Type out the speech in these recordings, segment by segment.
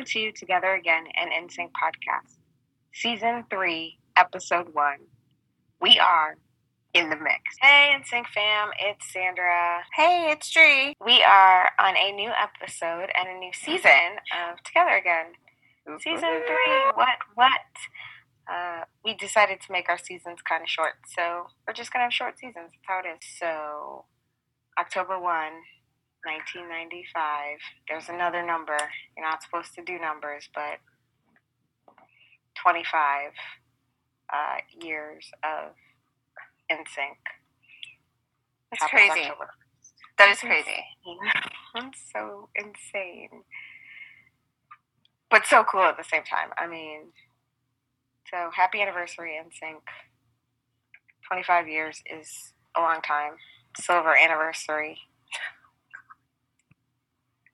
Welcome to Together Again, an NSYNC podcast, season three, episode one. We are in the mix. Hey, NSYNC fam, it's Sandra. Hey, it's Dree. We are on a new episode and a new season of Together Again. Season three. What? What? Uh, we decided to make our seasons kind of short, so we're just gonna have short seasons. That's how it is. So, October 1, 1995. There's another number. You're not supposed to do numbers, but 25 uh, years of NSYNC. That's crazy. October. That is crazy. That's so insane. But so cool at the same time. I mean, so happy anniversary, NSYNC. 25 years is a long time. Silver anniversary.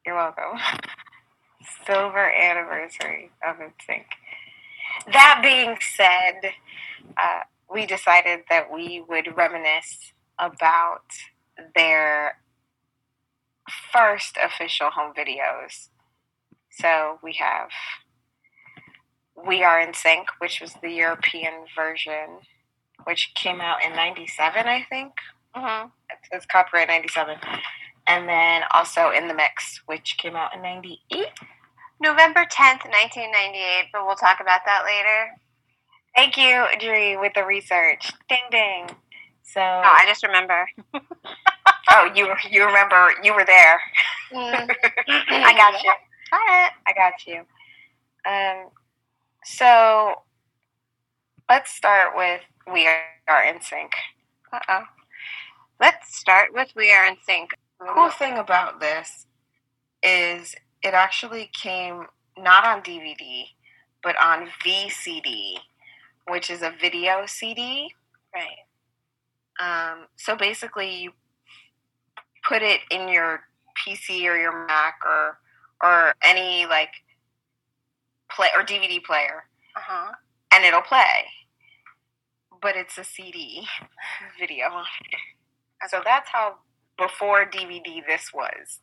You're welcome. Silver anniversary of NSYNC. That being said, uh, we decided that we would reminisce about their first official home videos. So we have We Are in Sync, which was the European version, which came out in 97, I think. Mm-hmm. It's, it's copyright 97. And then also In the Mix, which came out in 98. November 10th, 1998, but we'll talk about that later. Thank you, Dree, with the research. Ding ding. So, Oh, I just remember. oh, you you remember you were there. Mm. I got you. Got it. I got you. Um, so let's start with We Are in Sync. Uh oh. Let's start with We Are in Sync. Cool thing about this is it actually came not on DVD, but on VCD, which is a video CD. Right. Um, so basically, you put it in your PC or your Mac or or any like play or DVD player, Uh huh. and it'll play. But it's a CD video. So that's how before DVD this was.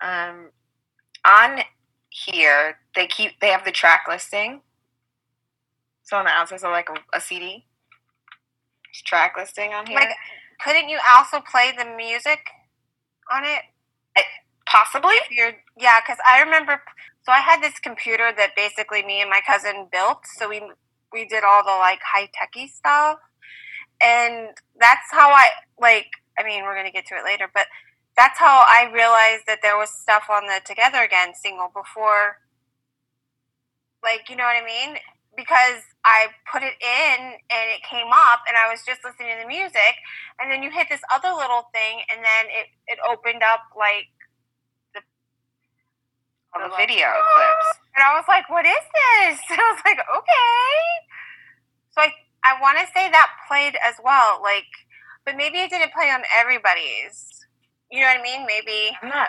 Um, on here, they keep they have the track listing. So on the outside, so like a, a CD. There's track listing on here. Like, couldn't you also play the music on it? Possibly. You're, yeah, because I remember. So I had this computer that basically me and my cousin built. So we we did all the like high techy stuff, and that's how I like. I mean, we're gonna get to it later, but that's how I realized that there was stuff on the Together Again single before. Like, you know what I mean? Because I put it in and it came up, and I was just listening to the music, and then you hit this other little thing, and then it it opened up like the They're like, video "Ah!" clips. And I was like, what is this? And I was like, okay. So I, I want to say that played as well. Like, but maybe it didn't play on everybody's. You know what I mean? Maybe. I'm not.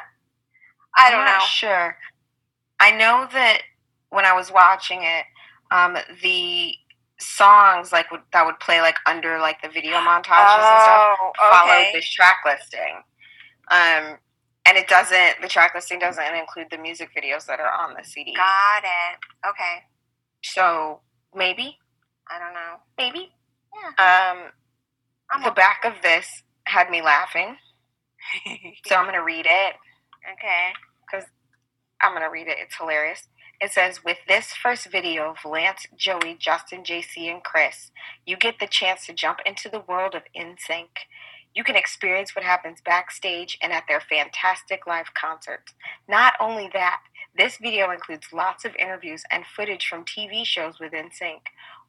I don't I'm know. sure. I know that when I was watching it, um, the songs like would, that would play like under like the video montages and stuff Oh, followed okay. this track listing. Um, and it doesn't. The track listing doesn't include the music videos that are on the CD. Got it. Okay. So maybe, I don't know. maybe. Yeah. Um, I'm the back of this had me laughing, so I'm gonna read it. okay. Because I'm going to read it. It's hilarious. It says, with this first video of Lance, Joey, Justin, JC, and Chris, you get the chance to jump into the world of NSYNC. You can experience what happens backstage and at their fantastic live concerts. Not only that, this video includes lots of interviews and footage from TV shows with NSYNC.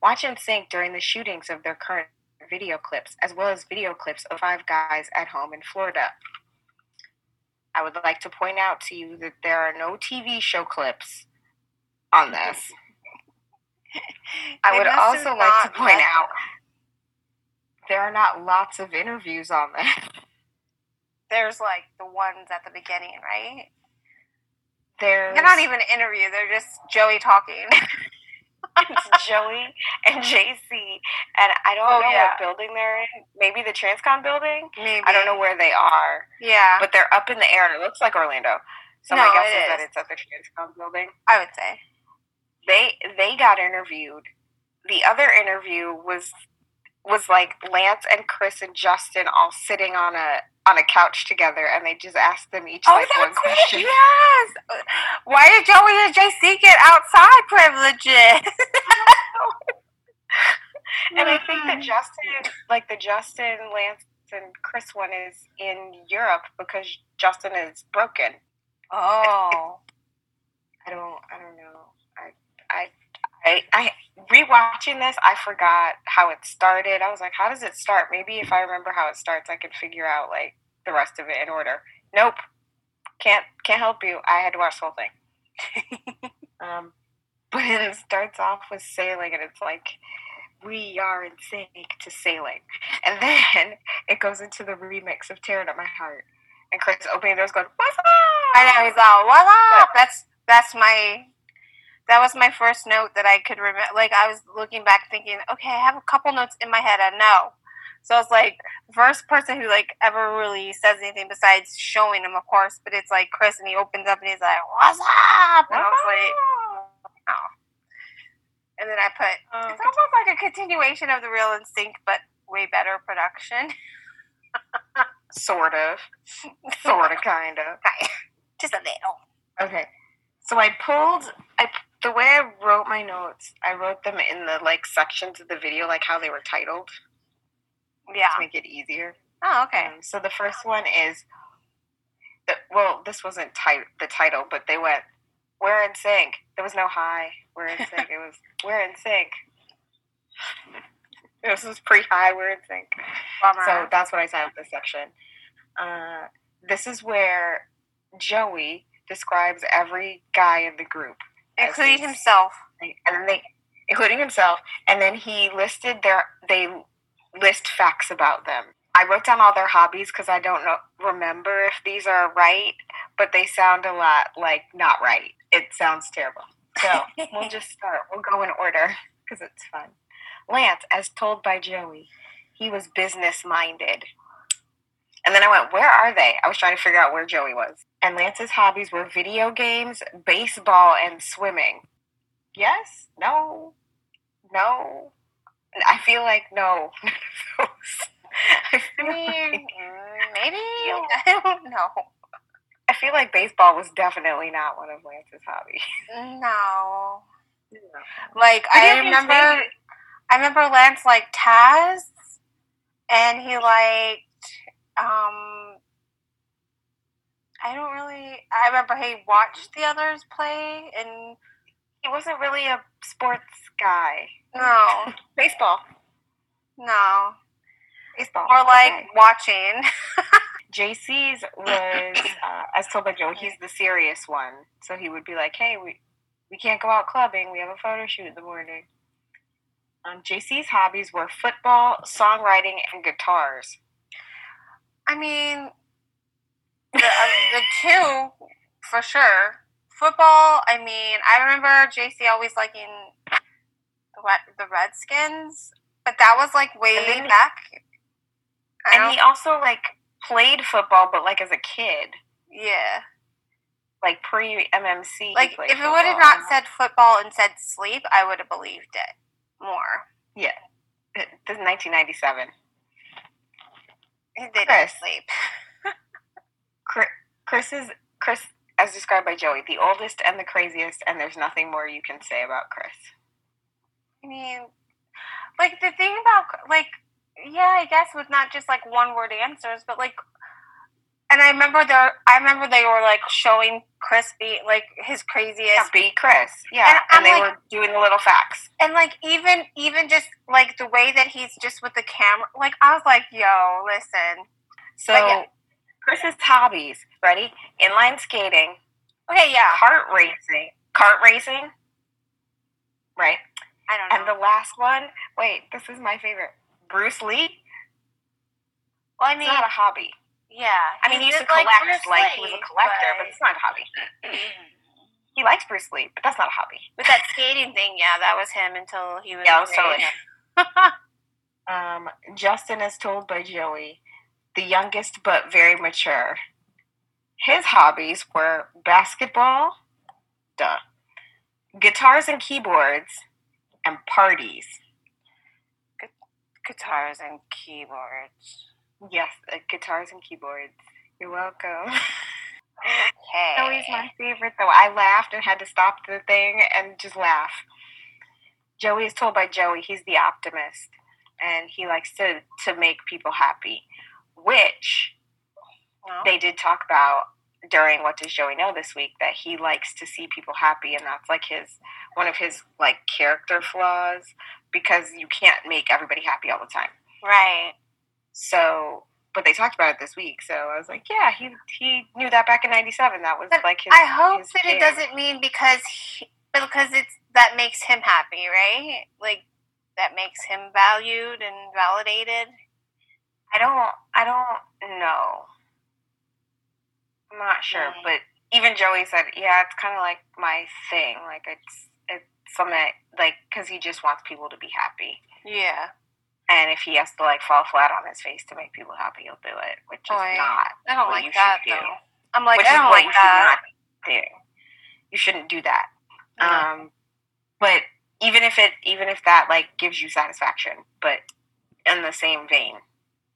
Watch NSYNC during the shootings of their current video clips, as well as video clips of Five Guys at Home in Florida. I would like to point out to you that there are no TV show clips on this. I would also like to point out there are not lots of interviews on this. There's like the ones at the beginning, right? There's They're not even an interview. They're just Joey talking. it's Joey and JC, and I don't Oh, know yeah. what building they're in. Maybe the Transcon building. Maybe. I don't know where they are, Yeah. but they're up in the air, and it looks like Orlando. So No, my guess is. that it's at the Transcon building. I would say. They they got interviewed. The other interview was was like Lance and Chris and Justin all sitting on a on a couch together, and they just asked them each oh, like one question. Yes. Why did Joey and JC get outside privileges? And I think that mm. Justin, like the Justin, Lance, and Chris one is in Europe because Justin is broken. Oh. I don't. I don't know. I. I. I. I rewatching this, I forgot how it started. I was like, how does it start? Maybe if I remember how it starts, I could figure out like the rest of it in order. Nope. Can't. Can't help you. I had to watch the whole thing. um, but it starts off with sailing, and it's like. We are in sync to sailing. And then it goes into the remix of Tearing Up My Heart. And Chris opening the doors going, What's up? I know he's all what up? That's that's my that was my first note that I could remember. Like I was looking back, thinking, okay, I have a couple notes in my head. I know. So it's like first person who like ever really says anything besides showing him, of course. But it's like Chris, and he opens up and he's like, "What's up?" And I was like, oh. And then I put, Oh, it's almost like a continuation of the Real in Sync, but way better production. Sort of. Sort of, kind of. Just a little. Okay. So I pulled, I the way I wrote my notes, I wrote them in the like sections of the video, like how they were titled Yeah. to make it easier. Oh, okay. Um, so the first one is, the, well, this wasn't tit- the title, but they went, "We're in sync." There was no high. We're in sync. it was, "We're in sync." This was pre-high. We're in sync. Bummer. So that's what I said with this section. Uh, this is where Joey describes every guy in the group, including himself. and then they, including himself, and then he listed their they list facts about them. I wrote down all their hobbies because I don't know remember if these are right, but they sound a lot like not right. It sounds terrible. So we'll just start. We'll go in order because it's fun. Lance, as told by Joey, he was business minded. And then I went, Where are they? I was trying to figure out where Joey was. And Lance's hobbies were video games, baseball, and swimming. Yes? No? No? I feel like no. I mean, like, mm, maybe I don't know. I feel like baseball was definitely not one of Lance's hobbies. No, like I Video remember, maybe. I remember Lance like Taz, and he liked. Um I don't really. I remember he watched the others play, and He wasn't really a sports guy. no, Baseball. no, Baseball. or like Okay. watching. JC's was, uh, as told by Joe, he's the serious one. So he would be like, hey, we, we can't go out clubbing. We have a photo shoot in the morning. Um, JC's hobbies were football, songwriting, and guitars. I mean, the, uh, the two for sure. Football. I mean, I remember JC always liking the Red- the Redskins, but that was like way And back. I And he also, like, played football, but, like, as a kid. yeah, Like, pre-MMC. like played if it would have not said football and said sleep, I would have believed it more. Yeah. This is 1997. They didn't Chris. sleep. Chris, Chris is, Chris, as described by Joey, the oldest and the craziest, and there's nothing more you can say about Chris. I mean, like the thing about like, yeah, I guess with not just like one word answers, but like, and I remember there, I remember they were like showing Chris be like his craziest, Yeah, be Chris. Yeah, And and, they like- were doing the little facts. and like even even just like the way that he's just with the camera, like I was like, yo, listen, So, yeah. Chris's hobbies, ready? Inline skating, okay, yeah, kart racing, Cart racing, right? I don't know. And the last one, wait, this is my favorite. Bruce Lee. well, I It's mean, not a hobby. Yeah, I mean, he used to did like collect, Bruce like, he was a collector, but but- it's not a hobby. He likes Bruce Lee, but that's not a hobby. with that skating thing, yeah, that was him until he was Yeah, that was totally him. Um, Justin is told by Joey, the youngest but very mature. his hobbies were basketball, duh, guitars and keyboards, and parties. Guitars and keyboards. Yes, uh, guitars and keyboards. You're welcome. Okay. Always my favorite though. I laughed and had to stop the thing and just laugh. Joey is told by Joey he's the optimist and he likes to to make people happy, which they did talk about during what does Joey know this week that he likes to see people happy and that's like his one of his like character flaws because you can't make everybody happy all the time. Right. So, but they talked about it this week, so I was like, yeah, he he knew that back in '97. That was But like his. I hope his that it doesn't mean because he, because it's that makes him happy, right? Like that makes him valued and validated. I don't. I don't know. I'm not sure, Mm. but even Joey said, yeah, it's kind of like my thing. Like it's it's something that, like because he just wants people to be happy, Yeah. And if he has to like fall flat on his face to make people happy, he'll do it, which is yeah. not. I don't what you like that should do. though. I'm like which I don't like you should that. not do. You shouldn't do that. No. Um, but even if it, even if that like gives you satisfaction, but in the same vein.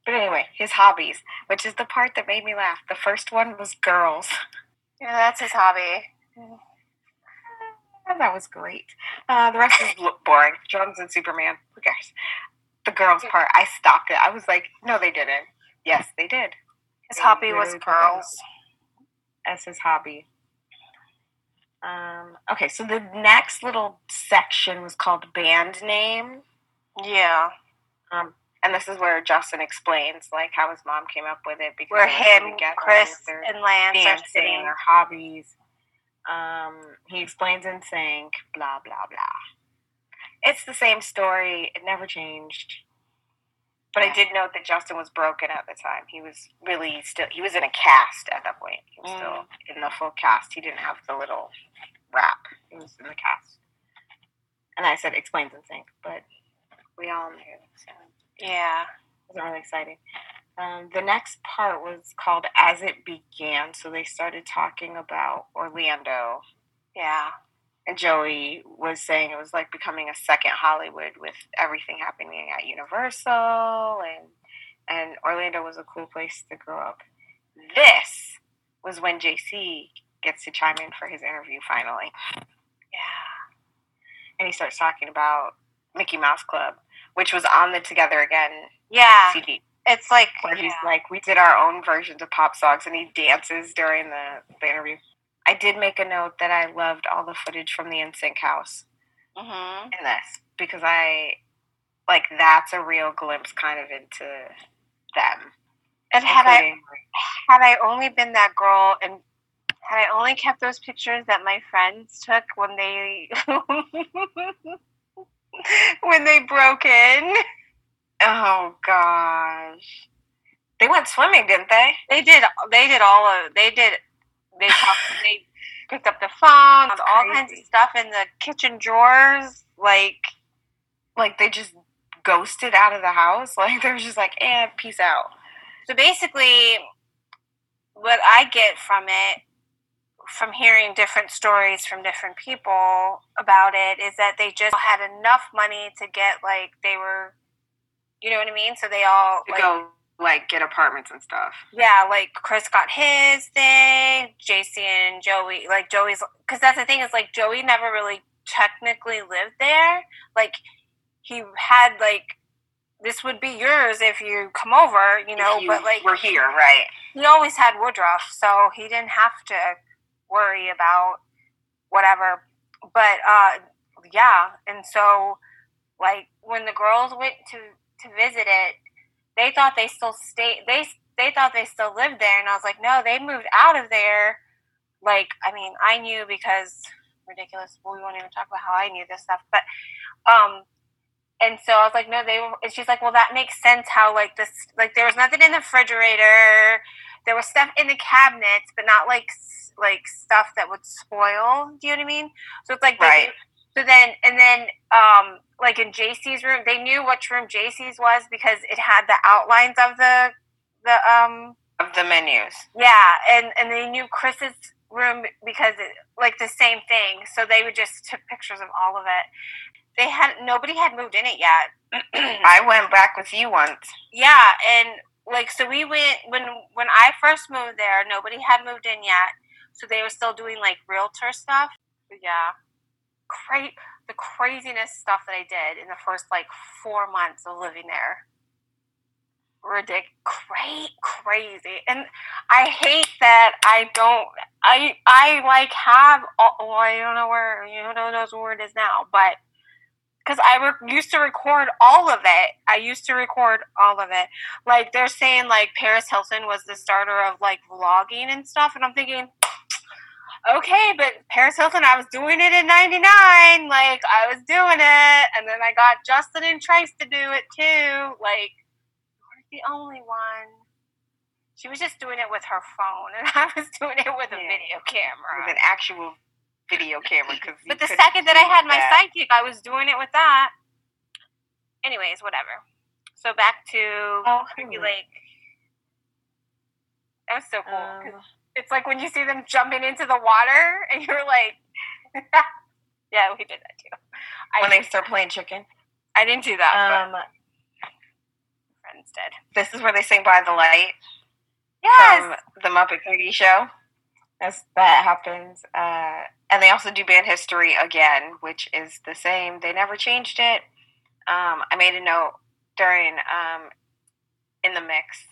But anyway, his hobbies, which is the part that made me laugh. The first one was girls. yeah, that's his hobby. And that was great. Uh, the rest is boring. Drums and Superman. Who cares? The girls part, I stopped it. I was like, no, they didn't. Yes, they did. His They hobby was girls. as his hobby. Um, okay, so the next little section was called band name. Yeah. Um, and this is where Justin explains like how his mom came up with it because Where him, Chris, and Lance are sitting. their hobbies. Um, he explains in sync, blah blah blah. It's the same story. It never changed. But I did note that Justin was broken at the time. He was really still. He was in a cast at that point. He was Mm. still in the full cast. He didn't have the little wrap. He was in the cast. And I said explains in sync, but we all knew. So Yeah. it wasn't really exciting. Um, the next part was called As It Began. So they started talking about Orlando. Yeah. And Joey was saying it was like becoming a second Hollywood with everything happening at Universal and and Orlando was a cool place to grow up. This was when JC gets to chime in for his interview finally. Yeah. And he starts talking about Mickey Mouse Club, which was on the Together Again Yeah. CD. It's like where he's like, we did our own versions of pop songs, and he dances during the, the interview. I did make a note that I loved all the footage from the NSYNC house hmm in this because I like that's a real glimpse kind of into them. And had I had I only been that girl and had I only kept those pictures that my friends took when they when they broke in. oh gosh, they went swimming, didn't they? They did they did all of they did they talked they picked up the phone, all kinds of stuff in the kitchen drawers, like Like they just ghosted out of the house. Like they were just like, eh, peace out. So basically, what I get from it, from hearing different stories from different people about it, is that they just had enough money to get like they were, you know what I mean? So they all like, go like get apartments and stuff. yeah, like Chris got his thing, JC and Joey, like Joey's, because that's the thing is like Joey never really technically lived there. Like he had like this would be yours if you come over, you know, you but like we're here, right? he always had Woodruff, so he didn't have to worry about whatever. But uh, yeah, and so like when the girls went to to visit it, they thought they still stayed. They they thought they still lived there, and I was like, no, they moved out of there. Like, I mean, I knew because ridiculous. Well, we won't even talk about how I knew this stuff, but um. And so I was like, no, they were. And she's like, well, that makes sense. How like this, like there was nothing in the refrigerator there was stuff in the cabinets, but not like like stuff that would spoil. Do you know what I mean? So it's like Right. So then and then um like in JC's room, they knew which room JC's was because it had the outlines of the the um of the menus. Yeah, and and they knew Chris's room because it, like the same thing. So they would just took pictures of all of it. They had nobody had moved in it yet. I went back with you once. Yeah, and like so we went when when I first moved there, nobody had moved in yet. So they were still doing like realtor stuff. But yeah. Cra- the craziness stuff that I did in the first like four months of living there ridiculous, great, crazy. And I hate that I don't, I, I like have, all, well, I don't know where, you know where it is now, but because I re- used to record all of it. I used to record all of it. Like they're saying, like Paris Hilton was the starter of like vlogging and stuff, and I'm thinking, okay, but Paris Hilton, I was doing it in '99. Like I was doing it, and then I got Justin and Trace to do it too. Like the only one. She was just doing it with her phone, and I was doing it with a video camera. With an actual video camera. Cause but the second that I had my that. sidekick, I was doing it with that. Anyways, whatever. So back to oh, Lake. That was so cool. Um, it's like when you see them jumping into the water, and you're like, "Yeah, we did that too." When they start playing chicken. I didn't do that. Um, instead. This is where they sing "By the Light." Yes, from the Muppet Cookie Show. That happens, uh, and they also do band history again, which is the same. They never changed it. Um, I made a note during um, in the mix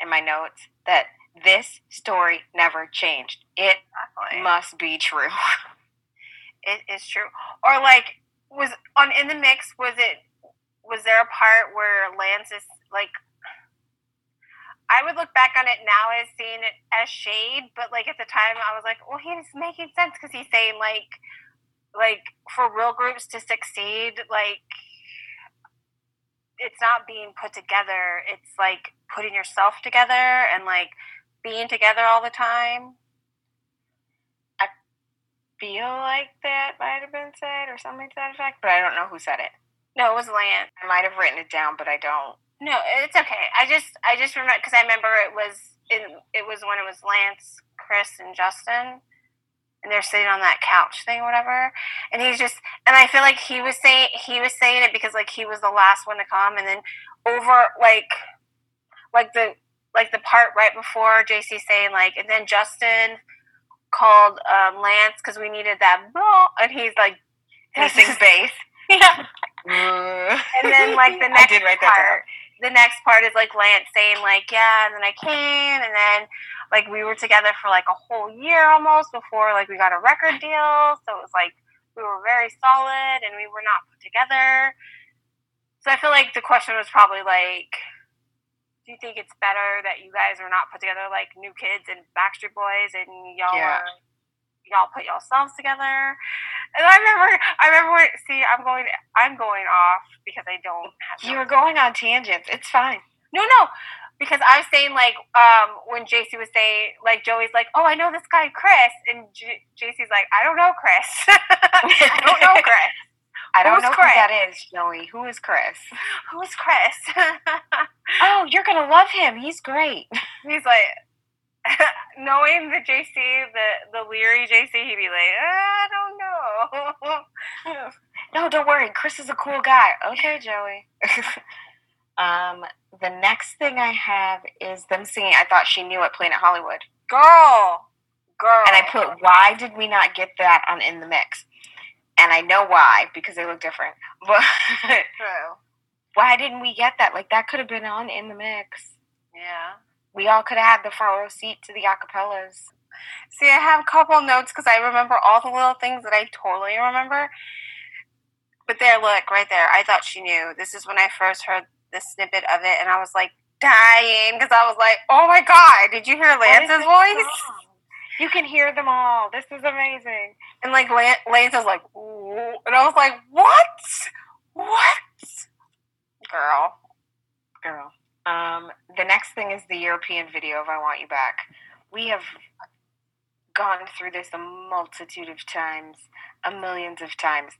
in my notes that this story never changed. It exactly. must be true. it is true. Or like was on in the mix was it was there a part where Lance is like I would look back on it now as seeing it as shade, but like at the time I was like, well, he's making sense because he's saying like, like for real groups to succeed, like it's not being put together. It's like putting yourself together and like being together all the time. I feel like that might have been said or something to that effect, but I don't know who said it. No, it was Lance. I might have written it down, but I don't. No, it's okay. I just I just remember because I remember it was it, it was when it was Lance, Chris, and Justin, and they're sitting on that couch thing, or whatever. And he's just and I feel like he was saying he was saying it because like he was the last one to come, and then over like like the like the part right before JC saying like, and then Justin called um, Lance because we needed that, and he's like, he sings bass. yeah. and then like the next part, the next part is like Lance saying like, yeah, and then I came, and then like we were together for like a whole year almost before like we got a record deal. So it was like we were very solid, and we were not put together. So I feel like the question was probably like, do you think it's better that you guys are not put together like New Kids and Backstreet Boys, and y'all yeah. are y'all put yourselves together. And I remember, I remember. See, I'm going, I'm going off because I don't. you were going on tangents. It's fine. No, no, because I was saying like um, when JC was saying like Joey's like, oh, I know this guy Chris, and J- JC's like, I don't know Chris. I don't know Chris. I don't Who's know Chris? who that is, Joey. Who is Chris? Who is Chris? oh, you're gonna love him. He's great. He's like, knowing the JC, the the leery JC, he'd be like, I don't know. no, don't worry. Chris is a cool guy. Okay, Joey. um, the next thing I have is them singing. I thought she knew at Planet Hollywood. Girl, girl. And I put, why did we not get that on in the mix? And I know why because they look different. But True. why didn't we get that? Like that could have been on in the mix. Yeah we all could have had the front row seat to the acapellas. See, I have a couple notes because I remember all the little things that I totally remember. But there, look, right there. I thought she knew. This is when I first heard the snippet of it, and I was like dying because I was like, oh my God, did you hear Lance's voice? Song? You can hear them all. This is amazing. And like Lance was like, Ooh. and I was like, what? What? Girl. Girl. Um, the next thing is the European video of I Want You Back. We have gone through this a multitude of times, a millions of times,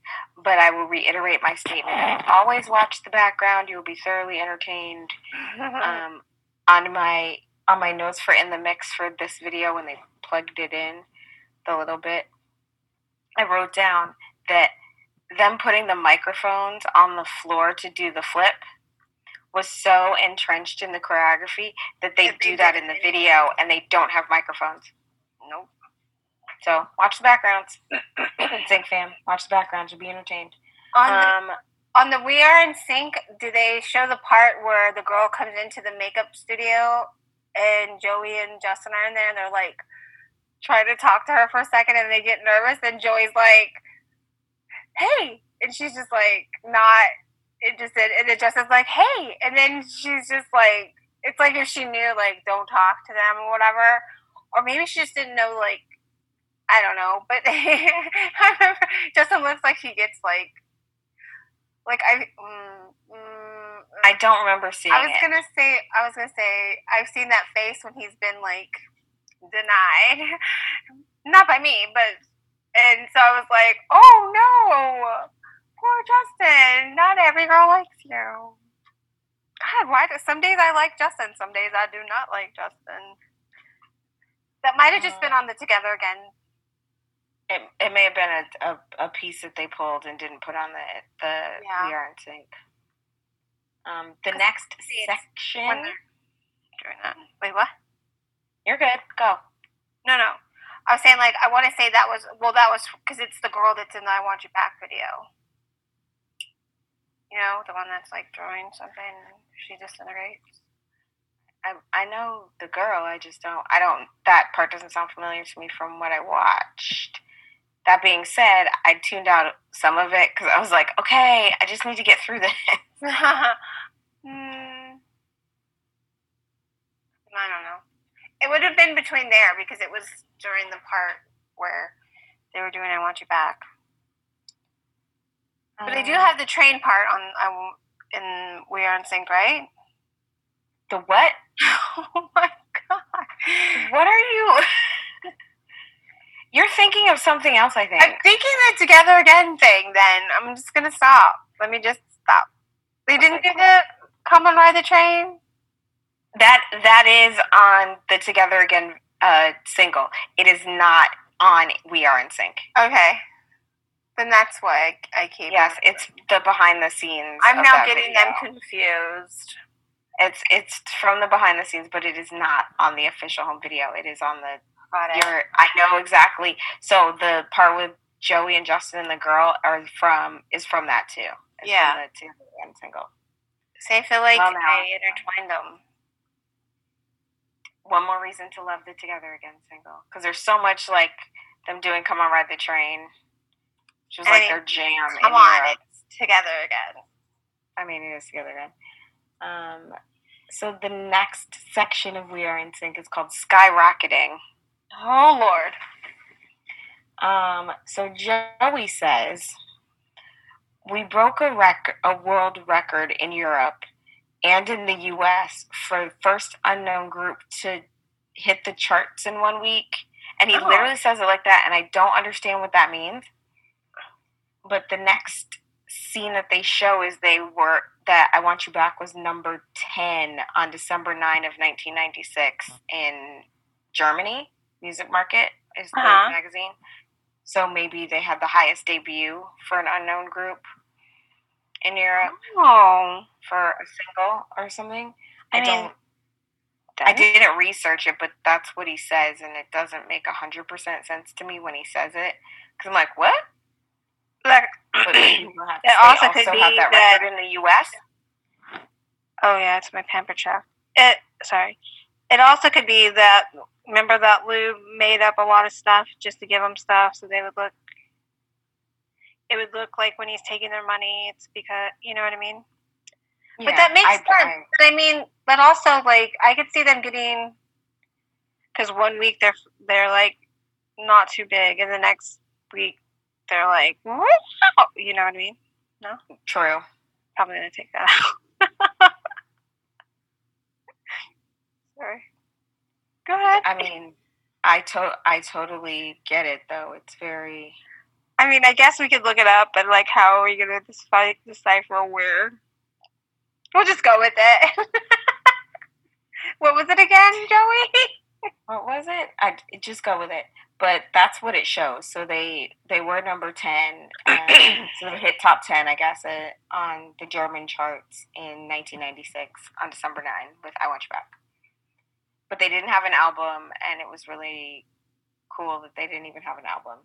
but I will reiterate my statement. Always watch the background, you will be thoroughly entertained. um, on my on my notes for in the mix for this video when they plugged it in the little bit, I wrote down that them putting the microphones on the floor to do the flip was so entrenched in the choreography that they do that in the video and they don't have microphones. Nope. So watch the backgrounds. Sync fam, watch the backgrounds. You'll be entertained. On the Um, on the We Are in Sync, do they show the part where the girl comes into the makeup studio and Joey and Justin are in there and they're like trying to talk to her for a second and they get nervous and Joey's like, "Hey," and she's just like not interested, and then Justin's like, "Hey," and then she's just like, it's like if she knew like don't talk to them or whatever, or maybe she just didn't know like. I don't know, but Justin looks like he gets like like I, mm, mm, I don't remember seeing I was it. gonna say, I was gonna say, I've seen that face when he's been like denied, not by me, but and so I was like, oh no, poor Justin. Not every girl likes you. God, why? Do, some days I like Justin, some days I do not like Justin. That might have just been on the Together Again. It, it may have been a, a, a piece that they pulled and didn't put on the the Yeah. We Are in Sync. Um, the next see, it's when section. doing that. Wait, what? You're good. Go. No, no. I was saying like I want to say that was well that was because it's the girl that's in the I Want You Back video. You know the one that's like drawing something. She disintegrates. I I know the girl. I just don't. I don't. That part doesn't sound familiar to me from what I watched. That being said, I tuned out some of it because I was like, okay, I just need to get through this. Hmm. I don't know. It would have been between there because it was during the part where they were doing I Want You Back. But they do Um, have the train part on I won't- in We Are in Sync, right? the what? oh my god! What are you? You're thinking of something else. I think. I'm thinking the Together Again thing. Then I'm just gonna stop. Let me just stop. They didn't do the Come and Ride the Train. That that is on the Together Again uh, single. It is not on We Are in Sync. Okay, then that's why I, I keep. Yes, it's the behind the scenes. I'm now getting video. them confused. It's it's from the behind the scenes, but it is not on the official home video. It is on the. Your, I know exactly. So the part with Joey and Justin and the girl are from is from that too. It's Yeah. From the Again single. So I feel like Well, now- I intertwined them. One more reason to love the Together Again single because there's so much like them doing "Come on, Ride the Train." Which was I like mean, their jam. Come in on, Europe. it's together again. I mean, it is together again. Um, so the next section of We Are in Sync is called Skyrocketing. Oh Lord. Um, so Joey says, we broke a rec- a world record in Europe and in the U.S. for first unknown group to hit the charts in one week. And he Oh. literally says it like that, and I don't understand what that means. But the next scene that they show is they were that I Want You Back was number 10 on December 9 of 1996 in Germany. Music Market is the Uh-huh. magazine. So maybe they had the highest debut for an unknown group in Europe Oh. for a single or something. I, I mean, don't. I didn't research it, but that's what he says, and it doesn't make hundred percent sense to me when he says it. Because I'm like, what? Have- It they also could be that, that- record in the U.S. Oh yeah, it's my pamper check. It sorry. It also could be that remember that Lou made up a lot of stuff just to give them stuff so they would look. It would look like when he's taking their money, it's because you know what I mean. Yeah, but that makes I- sense. I- but I mean, but also like I could see them getting because one week they're they're like not too big, and the next week they're like, you know what I mean? No, true. Probably gonna take that out. Sorry. Go ahead. I mean, I to- I totally get it though. It's very. I mean, I guess we could look it up, but like, how are we gonna decipher, decipher where? We'll just go with it. what was it again, Joey? what was it? I just go with it. But that's what it shows. So they they were number ten, so they hit top ten, I guess, uh, on the German charts in 1996 on December 9 with "I Want You Back." But they didn't have an album, and it was really cool that they didn't even have an album.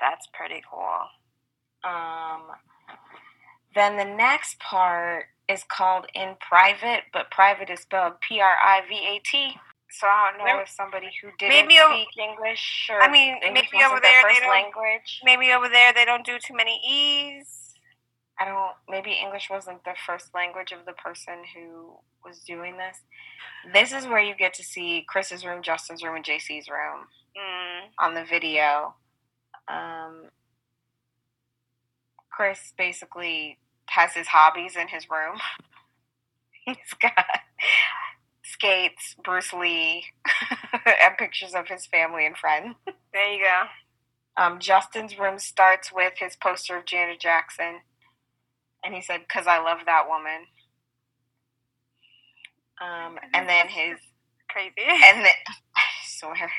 That's pretty cool. Um, then the next part is called In Private, but private is spelled P R I V A T. So I don't know maybe, if somebody who didn't maybe speak English or I mean, English maybe over there they don't, language. Maybe over there they don't do too many E's. I don't. Maybe English wasn't the first language of the person who was doing this. This is where you get to see Chris's room, Justin's room, and JC's room mm. on the video. Um, Chris basically has his hobbies in his room. He's got skates, Bruce Lee, and pictures of his family and friends. There you go. Um, Justin's room starts with his poster of Janet Jackson. And he said, Because I love that woman. Um, and then his. Crazy. And then, I swear.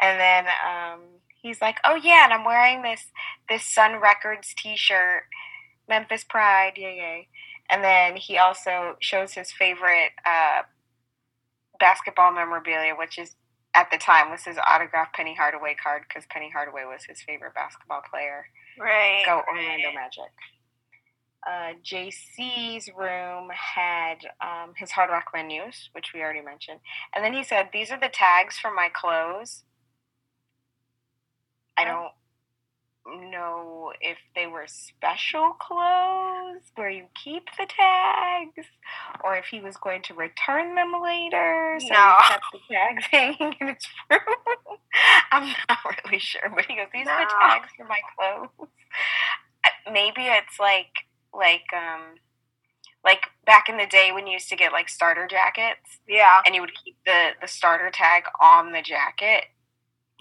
And then um, he's like, "Oh yeah, and I'm wearing this this Sun Records T-shirt, Memphis Pride, yay yay." And then he also shows his favorite uh, basketball memorabilia, which is at the time was his autographed Penny Hardaway card because Penny Hardaway was his favorite basketball player. Right. Go Orlando Magic. Uh, JC's room had um, his Hard Rock menus, which we already mentioned. And then he said, These are the tags for my clothes. I don't know if they were special clothes where you keep the tags or if he was going to return them later. So no. he kept the tags hanging in his room. I'm not really sure, but he goes, These no. are the tags for my clothes. Maybe it's like like um like back in the day when you used to get like starter jackets. Yeah. And you would keep the the starter tag on the jacket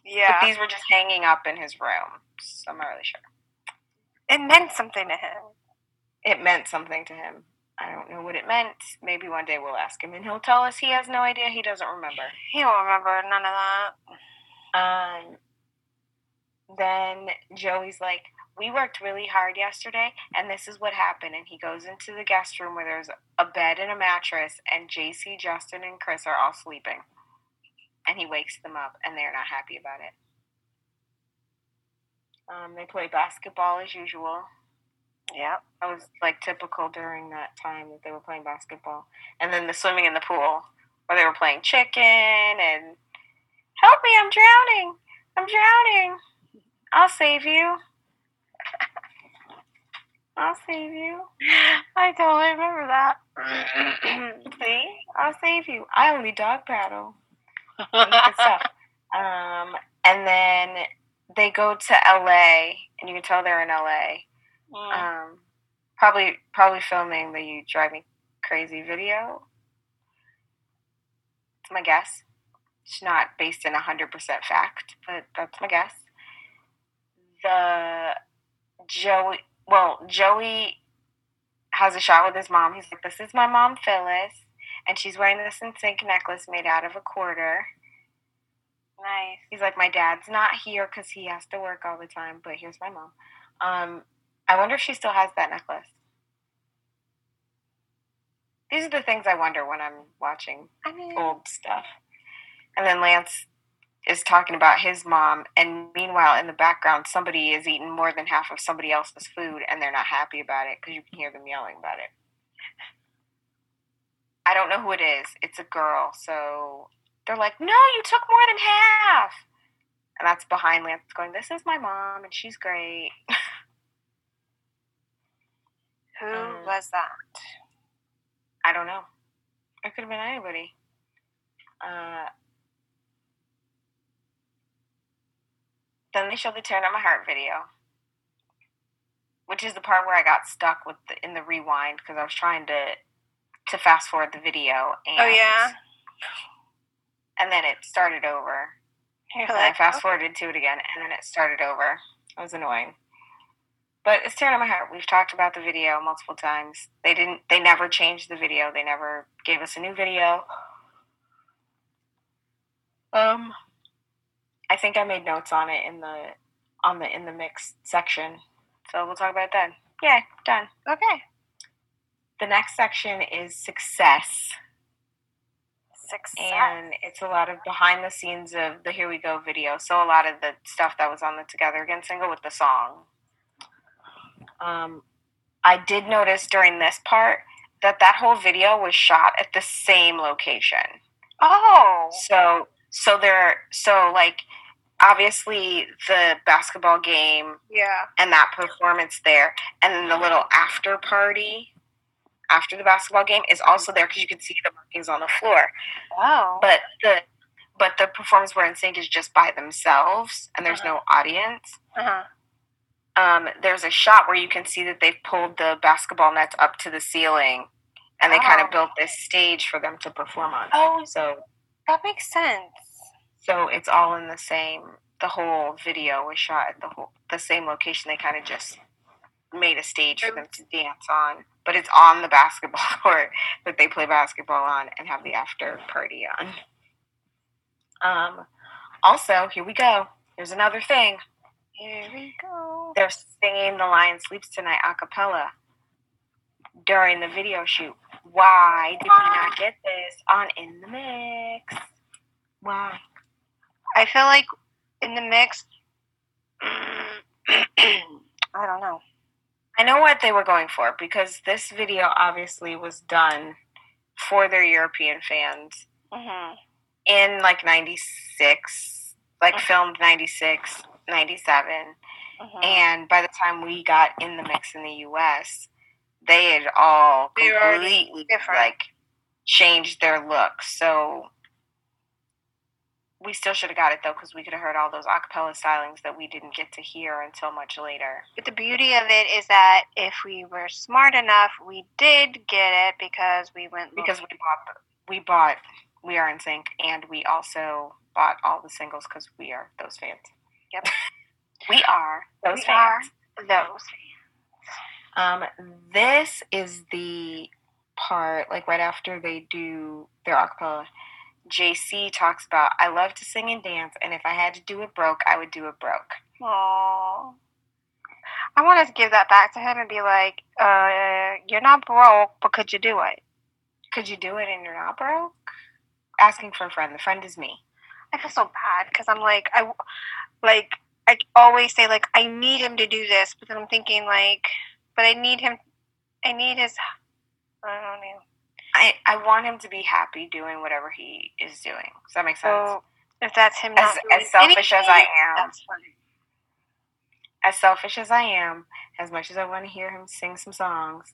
yeah. But these were just hanging up in his room, so I'm not really sure. It meant something to him. It meant something to him. I don't know what it meant. Maybe one day we'll ask him and he'll tell us he has no idea. He doesn't remember. He won't remember none of that. Um, then Joey's like, We worked really hard yesterday, and this is what happened. And he goes into the guest room where there's a bed and a mattress, and JC, Justin, and Chris are all sleeping and he wakes them up, and they're not happy about it. Um, they play basketball as usual. Yeah, that was like typical during that time that they were playing basketball. And then the swimming in the pool, where they were playing chicken and help me, I'm drowning, I'm drowning. I'll save you. I'll save you. I totally remember that. See, I'll save you. I only dog paddle stuff. Um, and then they go to LA, and you can tell they're in LA. Mm. Um, probably, probably filming the "You Drive Me Crazy" video. It's my guess. It's not based in hundred percent fact, but that's my guess. The Joey, well, Joey has a shot with his mom. He's like, "This is my mom, Phyllis." And she's wearing this NSYNC necklace made out of a quarter. Nice. He's like, my dad's not here because he has to work all the time, but here's my mom. Um, I wonder if she still has that necklace. These are the things I wonder when I'm watching I mean, old stuff. And then Lance is talking about his mom, and meanwhile, in the background, somebody is eating more than half of somebody else's food, and they're not happy about it because you can hear them yelling about it. I don't know who it is. It's a girl. So they're like, no, you took more than half. And that's behind Lance going, this is my mom and she's great. Who um, was that? I don't know. It could have been anybody. Uh, then they showed the "Tearing Up My Heart" video, which is the part where I got stuck with the, in the rewind because I was trying to to fast forward the video. And, oh yeah. And then it started over. You're like, I fast forwarded okay. to it again, and then it started over. It was annoying. But it's tearing at my heart. We've talked about the video multiple times. They didn't. They never changed the video. They never gave us a new video. Um, I think I made notes on it in the on the in the mix section, so we'll talk about it then. Yeah, done. Okay. The next section is success, Success. and it's a lot of behind the scenes of the Here We Go video. So a lot of the stuff that was on the Together Again single with the song. Um, I did notice during this part that that whole video was shot at the same location. oh. So so there so like obviously the basketball game Yeah. and that performance there and then the little after party after the basketball game is also there because you can see the markings on the floor. Wow. But the but the performance were in sync is just by themselves and there's no audience. uh-huh. Um, there's a shot where you can see that they've pulled the basketball nets up to the ceiling and they kind of built this stage for them to perform on. Oh. So That makes sense. So it's all in the same. The whole video was shot at the whole the same location. They kind of just made a stage for them to dance on, but it's on the basketball court that they play basketball on and have the after party on. Um, also, here we go. Here's another thing. Here we go. They're singing "The Lion Sleeps Tonight" a cappella during the video shoot. Why did we not get this on in the mix? Why? I feel like in the mix. I don't know. I know what they were going for because this video obviously was done for their European fans hmm in like 96, like Mhm. filmed 96, 97. hmm And by the time we got in the mix in the US, they had all They were already completely like changed their look. So we still should have got it though because we could have heard all those acapella stylings that we didn't get to hear until much later. But the beauty of it is that if we were smart enough, we did get it because we went because we bought the, we bought we are in sync and we also bought all the singles because we are those fans Yep. we are those We fans those. fans um this is the part like right after they do their acapella jc talks about i love to sing and dance and if i had to do it broke i would do it broke Aww. I want to give that back to him and be like, uh, "You're not broke, but could you do it?" could you do it and you're not broke asking for a friend the friend is me I feel so bad because I'm like, I like I always say like I need him to do this, but then I'm thinking like, but I need him. I need his. I don't know. I, I want him to be happy doing whatever he is doing. Does that make sense? So if that's him as, as selfish as I am, as selfish as I am, as much as I want to hear him sing some songs,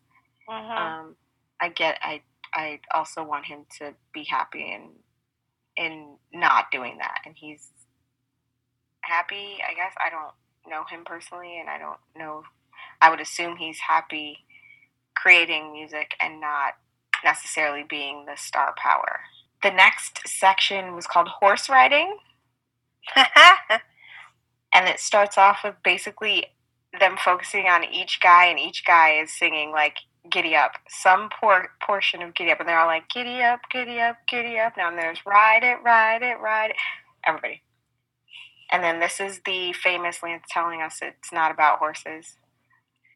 Mhm. um, I get I I also want him to be happy and in not doing that, and he's happy. I guess I don't know him personally, and I don't know. I would assume he's happy creating music and not necessarily being the star power. The next section was called horse riding. and it starts off with basically them focusing on each guy and each guy is singing like giddy up some por- portion of giddy up and they're all like giddy up giddy up giddy up now there's ride it ride it ride it everybody and then this is the famous lance telling us it's not about horses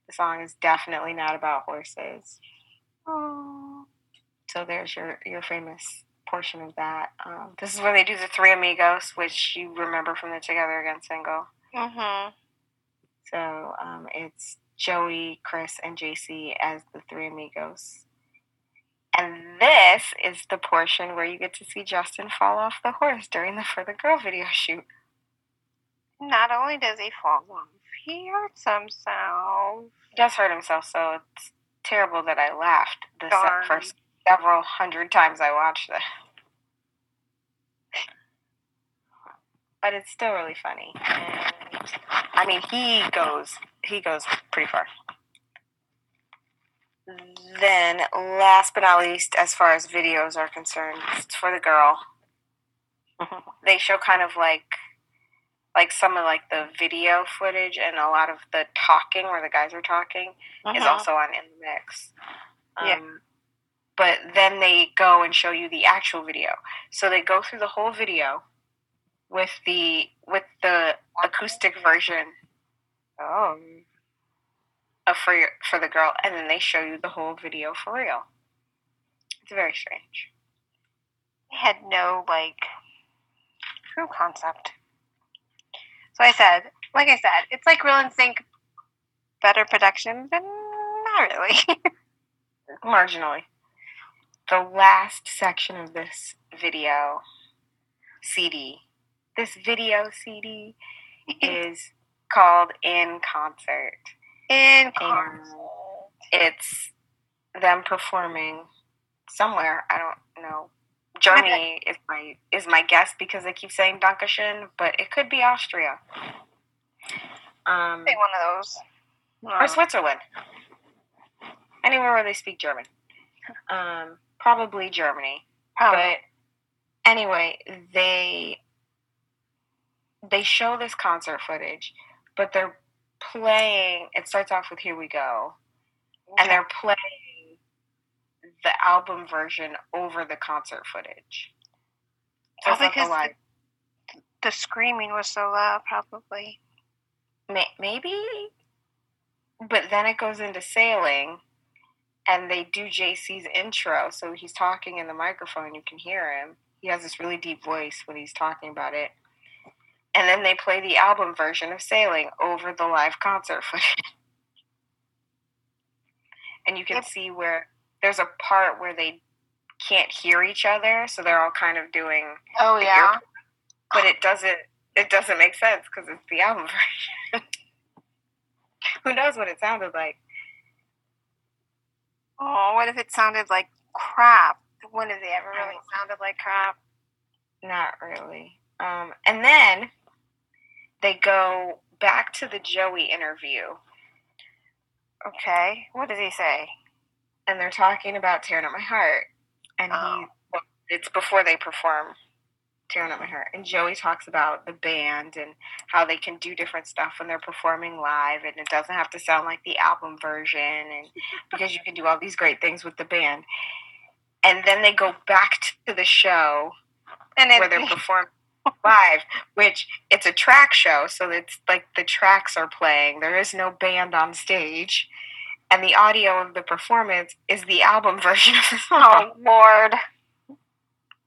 the song is definitely not about horses Aw. So there's your your famous portion of that um, this is where they do the three amigos which you remember from the together again single Mm-hmm. So um, it's Joey, Chris, and JC as the three amigos. And this is the portion where you get to see Justin fall off the horse during the For the Girl video shoot. Not only does he fall off, he hurts himself. He does hurt himself, so it's terrible that I laughed the Darn. first several hundred times I watched this. But it's still really funny. And I mean he goes he goes pretty far. Then last but not least, as far as videos are concerned, it's for the girl. they show kind of like like some of like the video footage and a lot of the talking where the guys are talking is Mhm. also on in the mix. Um, Yeah. But then they go and show you the actual video. So they go through the whole video with the with the acoustic version um, of for your, for the girl, and then they show you the whole video for real. It's very strange. They had no like true concept. So I said, like I said, it's like Real and Sync, better production, but not really. Marginally. The last section of this video CD, this video CD is called In Concert. In And concert. it's them performing somewhere. I don't know. Germany is my is my guess because they keep saying Dankeschön, but it could be Austria. Um, one of those. or Switzerland. Anywhere where they speak German. Um, probably Germany. Probably. But anyway, they they show this concert footage, but they're playing. It starts off with "Here We Go," and they're playing the album version over the concert footage. So Probably not the live. the screaming was so loud, probably. May- maybe, but then it goes into sailing, and they do JC's intro. So he's talking in the microphone, you can hear him. He has this really deep voice when he's talking about it. And then they play the album version of Sailing over the live concert footage. and you can see where there's a part where they can't hear each other, so they're all kind of doing Oh yeah. ear- but it doesn't it doesn't make sense because it's the album version. Who knows what it sounded like? Oh, what if it sounded like crap? When have they ever really sounded like crap? Not really. Um, and then they go back to the Joey interview, Okay. What does he say? and they're talking about tearing up my heart. And he, Oh. well, it's before they perform tearing up my heart. And Joey talks about the band and how they can do different stuff when they're performing live, and it doesn't have to sound like the album version, and because you can do all these great things with the band. And then they go back to the show And where they're performing live, which it's a track show, so it's like the tracks are playing. There is no band on stage, and the audio of the performance is the album version of the song. Oh Lord.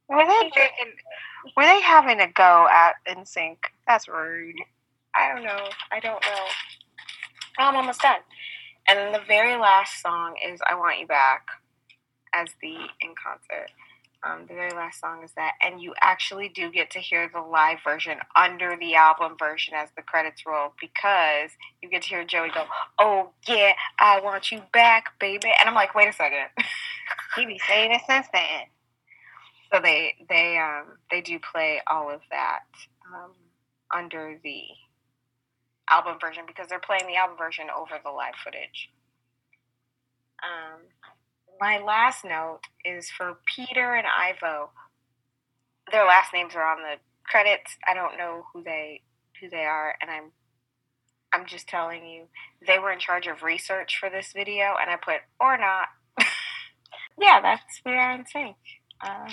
Were they taking, were they having a go at NSYNC? That's rude. I don't know. I don't know. I'm almost done. And then the very last song is "I Want You Back" as the in concert. Um, the very last song is that, and you actually do get to hear the live version under the album version as the credits roll because you get to hear Joey go, "Oh yeah, I want you back, baby," and I'm like, "Wait a second. He be saying it since then. So they they um they do play all of that um, under the album version because they're playing the album version over the live footage. Um, my last note is for Peter and Ivo. Their last names are on the credits. I don't know who they who they are, and I'm I'm just telling you they were in charge of research for this video, and I put or not. yeah, that's we in sync. Uh,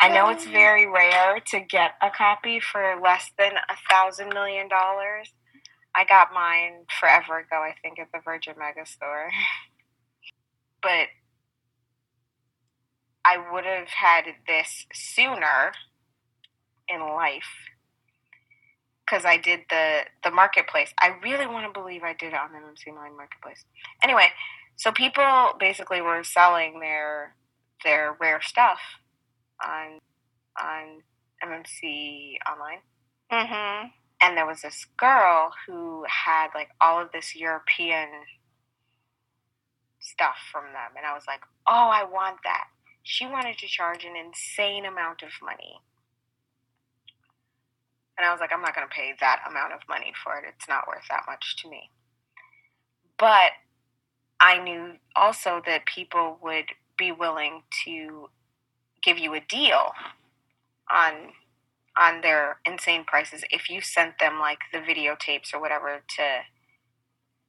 I know it's very rare to get a copy for less than a thousand million dollars. I got mine forever ago, I think, at the Virgin Megastore. but I would have had this sooner in life because I did the the marketplace. I really want to believe I did it on MMC Online Marketplace. Anyway, so people basically were selling their their rare stuff on on MMC Online, Mm-hmm. and there was this girl who had like all of this European stuff from them, and I was like, oh, I want that. She wanted to charge an insane amount of money. And I was like, I'm not going to pay that amount of money for it. It's not worth that much to me. But I knew also that people would be willing to give you a deal on on their insane prices if you sent them like the videotapes or whatever to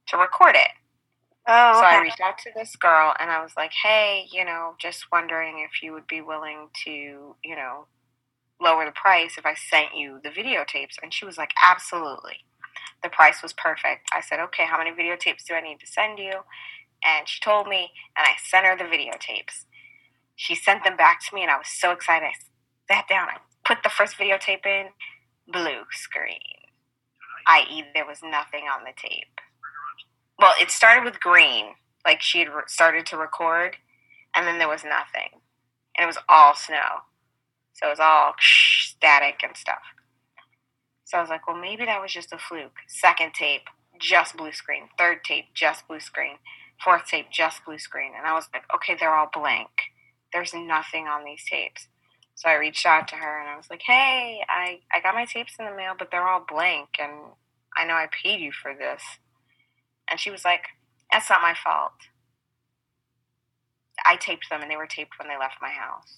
to record it. Oh, So I reached out to this girl and I was like, "Hey, you know, just wondering if you would be willing to, you know, lower the price if I sent you the videotapes? And she was like, Absolutely. The price was perfect. I said, Okay, how many videotapes do I need to send you? And she told me, and I sent her the videotapes. She sent them back to me, and I was so excited. I sat down, I put the first videotape in, blue screen, i.e., there was nothing on the tape. Well, it started with green, like she had started to record, and then there was nothing. And it was all snow. So it was all static and stuff. So I was like, well, maybe that was just a fluke. Second tape, just blue screen. Third tape, just blue screen. Fourth tape, just blue screen. And I was like, okay, they're all blank. There's nothing on these tapes. So I reached out to her and I was like, hey, I, I got my tapes in the mail, but they're all blank. And I know I paid you for this. And she was like, that's not my fault. I taped them and they were taped when they left my house.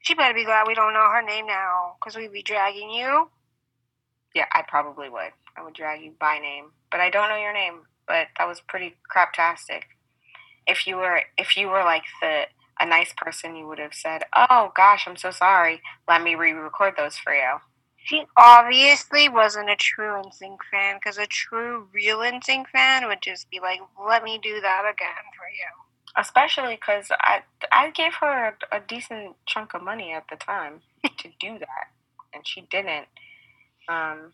She better be glad we don't know her name now, because we'd be dragging you. Yeah, I probably would. I would drag you by name, but I don't know your name. But that was pretty craptastic. If you were, if you were like the a nice person, you would have said, "Oh gosh, I'm so sorry. Let me re-record those for you." She obviously wasn't a true NSYNC fan, because a true real NSYNC fan would just be like, "Let me do that again for you." especially because I I gave her a, a, decent chunk of money at the time to do that, and she didn't. Um,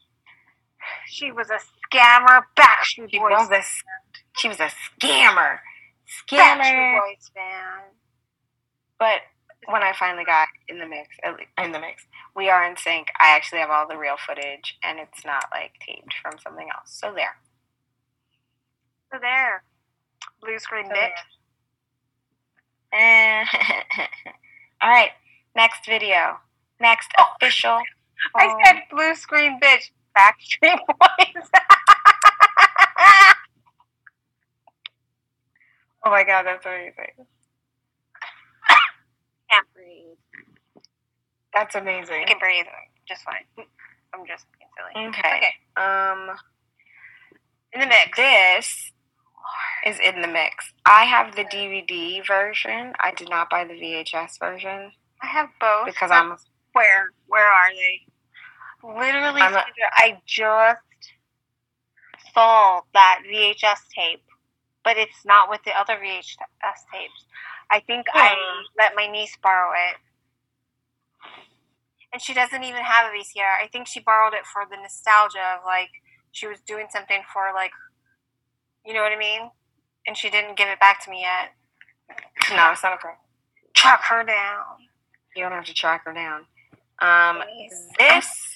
she was a scammer. Backstreet she Boys. Was a, she was a scammer. Scammer. Backstreet Boys fan. But when I finally got in the mix, in the mix, we are in sync. I actually have all the real footage, and it's not like taped from something else. So there. So there. Blue screen so bitch. All right, next video. Next oh. official. I said blue screen bitch. Backstreet Boys. Oh my god, that's amazing. Can't breathe. That's amazing. I can breathe just fine. I'm just being silly. Okay. Okay. Um. In the mix. This is in the mix. I have the DVD version. I did not buy the VHS version. I have both because I'm. Where? Where are they? Literally, a, I just saw that VHS tape, but it's not with the other VHS tapes. I think hmm. I let my niece borrow it. And she doesn't even have a VCR. I think she borrowed it for the nostalgia of like she was doing something for like you know what I mean? and she didn't give it back to me yet. No, it's not okay. Track her down. You don't have to track her down. Um, this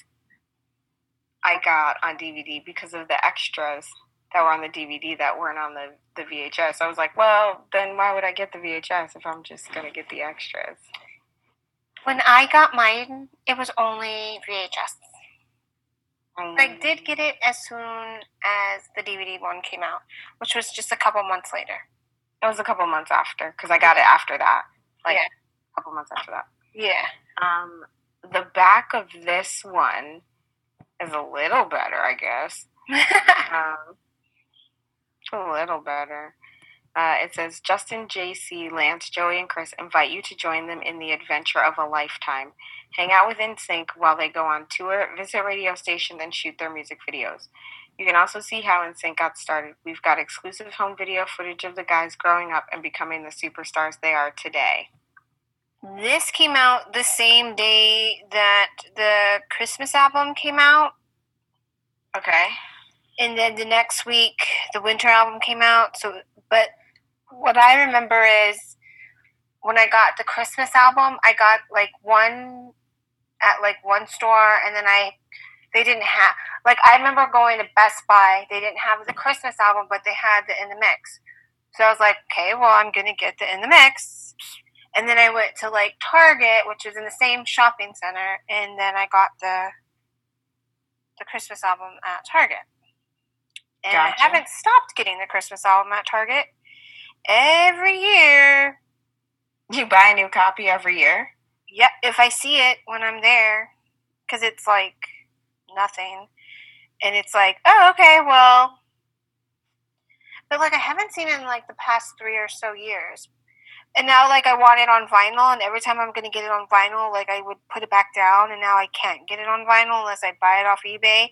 I got on DVD because of the extras that were on the DVD that weren't on the, the VHS. I was like, well, then why would I get the VHS if I'm just going to get the extras? When I got mine, it was only VHS. I did get it as soon as the DVD one came out, which was just a couple months later. It was a couple months after because I got it after that. Like yeah. a couple months after that. Yeah. Um, the back of this one is a little better, I guess. um, a little better. Uh, it says Justin, JC, Lance, Joey, and Chris invite you to join them in the adventure of a lifetime. Hang out with NSYNC while they go on tour, visit radio stations, and shoot their music videos. You can also see how NSYNC got started. We've got exclusive home video footage of the guys growing up and becoming the superstars they are today. This came out the same day that the Christmas album came out. Okay. And then the next week, the winter album came out. So, but what I remember is when I got the Christmas album, I got like one at like one store, and then I they didn't have like I remember going to Best Buy. They didn't have the Christmas album, but they had the In the Mix. So I was like, okay, well I'm gonna get the In the Mix. And then I went to like Target, which is in the same shopping center, and then I got the the Christmas album at Target. And gotcha. I haven't stopped getting the Christmas album at Target every year. You buy a new copy every year? Yeah, if I see it when I'm there, because it's like nothing. And it's like, oh, okay, well. But like, I haven't seen it in like the past three or so years. And now like I want it on vinyl, and every time I'm gonna get it on vinyl, like I would put it back down, and now I can't get it on vinyl unless I buy it off eBay,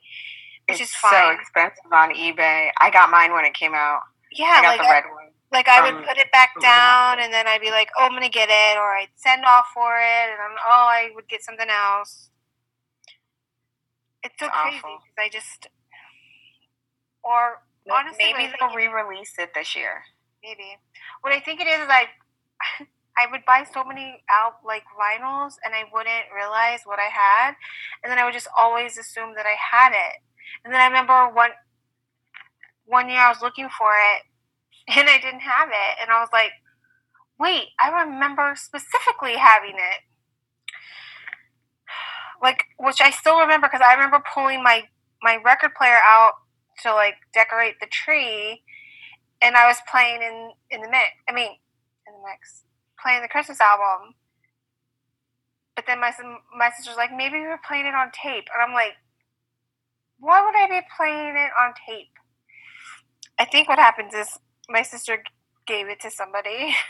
which it's is fine. so expensive on eBay. I got mine when it came out. yeah, I got like the I, red one. like I would put it back down, and then I'd be like, oh, I'm gonna get it, or I'd send off for it, and I'm oh, I would get something else. It's so It's crazy because I just or honestly, maybe they'll re-release it this year. maybe what I think it is is I I would buy so many out like vinyls and I wouldn't realize what I had and then I would just always assume that I had it. And then I remember one one year I was looking for it and I didn't have it and I was like, "Wait, I remember specifically having it." Like which I still remember because I remember pulling my my record player out to like decorate the tree and I was playing in in the mix. I mean, in the mix, playing the Christmas album. But then my my sister's like, maybe we were playing it on tape, and I'm like, why would I be playing it on tape? I think what happens is my sister gave it to somebody.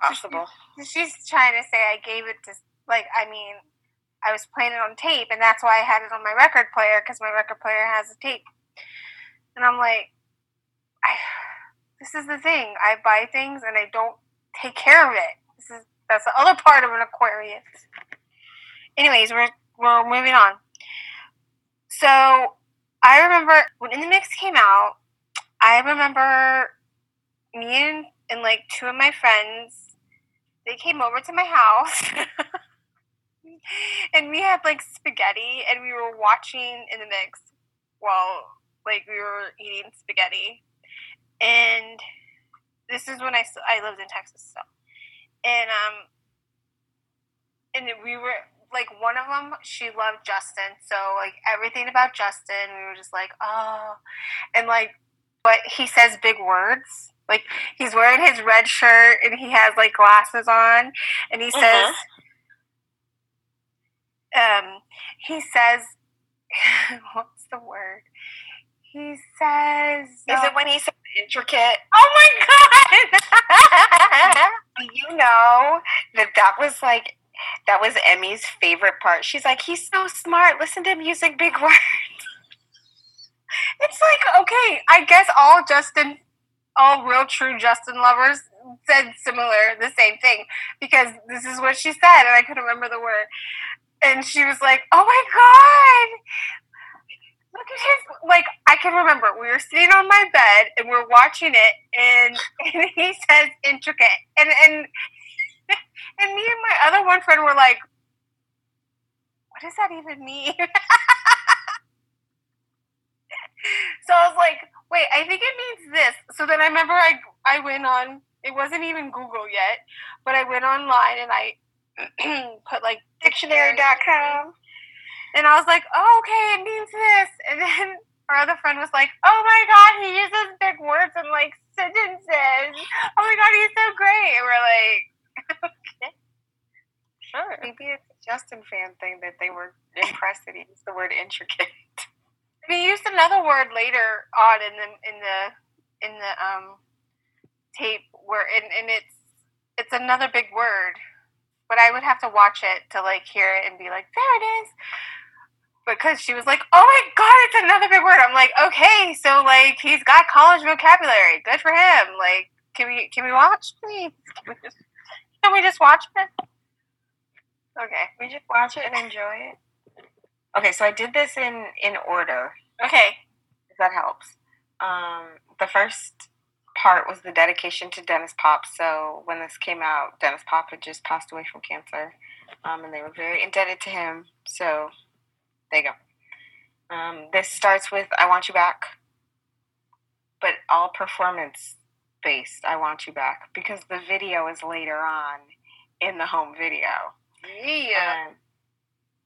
Possible. She's trying to say I gave it to like I mean, I was playing it on tape, and that's why I had it on my record player because my record player has a tape. And I'm like, I, this is the thing. I buy things and I don't take care of it. This is that's the other part of an Aquarius. Anyways, we're we're moving on. So I remember when In the Mix came out. I remember me and, and like two of my friends. They came over to my house. and we had like spaghetti and we were watching in the mix while like we were eating spaghetti and this is when I, I lived in Texas so. And um and we were like one of them she loved Justin so like everything about Justin we were just like oh. And like but he says big words. Like he's wearing his red shirt and he has like glasses on and he says um he says what's the word he says Is it uh, when he said intricate? oh my god Do you know that that was like that was Emmy's favorite part? She's like, he's so smart. Listen to him using big words. it's like okay i guess all justin all real true justin lovers said similar the same thing because this is what she said and i couldn't remember the word and she was like oh my god look at his like i can remember we were sitting on my bed and we're watching it and, and he says intricate and and and me and my other one friend were like what does that even mean so I was like, wait, I think it means this. So then I remember I I went on. It wasn't even Google yet, but I went online and I put like Dictionary.com. and I was like, oh, okay, it means this. And then our other friend was like, oh my god, he uses big words and like sentences. Oh my god, he's so great. And we're like, okay, sure. Maybe it's a Justin fan thing that they were impressed that he used the word intricate. We used another word later on in the in the in the um tape where and, and it's it's another big word. But I would have to watch it to like hear it and be like, there it is. Because she was like, Oh my god, it's another big word. I'm like, okay, so like he's got college vocabulary. Good for him. Like, can we can we watch, please? Can we just, can we just watch it? Okay. We just watch it and enjoy it. Okay, so I did this in in order. Okay. If that helps. Um, the first part was the dedication to Denniz Pop. So when this came out, Denniz Pop had just passed away from cancer, um, and they were very indebted to him. So there you go. Um, this starts with "I Want You Back," but all performance based. "I Want You Back" because the video is later on in the home video. Yeah. Um,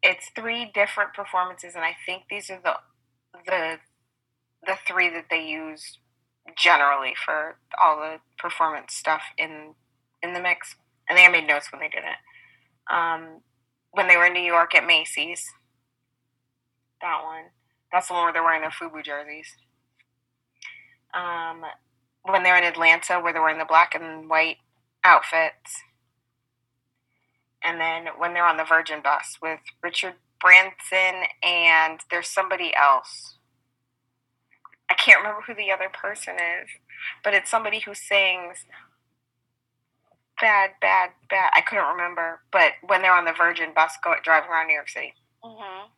it's three different performances, and I think these are the the the three that they use generally for all the performance stuff in in the mix. And they made notes when they did it. Um, when they were in New York at Macy's, that one. That's the one where they're wearing their FUBU jerseys. Um, when they're in Atlanta, where they're wearing the black and white outfits. And then when they're on the Virgin bus with Richard Branson and there's somebody else. I can't remember who the other person is, but it's somebody who sings bad, bad, bad. I couldn't remember, but when they're on the Virgin bus go driving around New York City. Mm-hmm.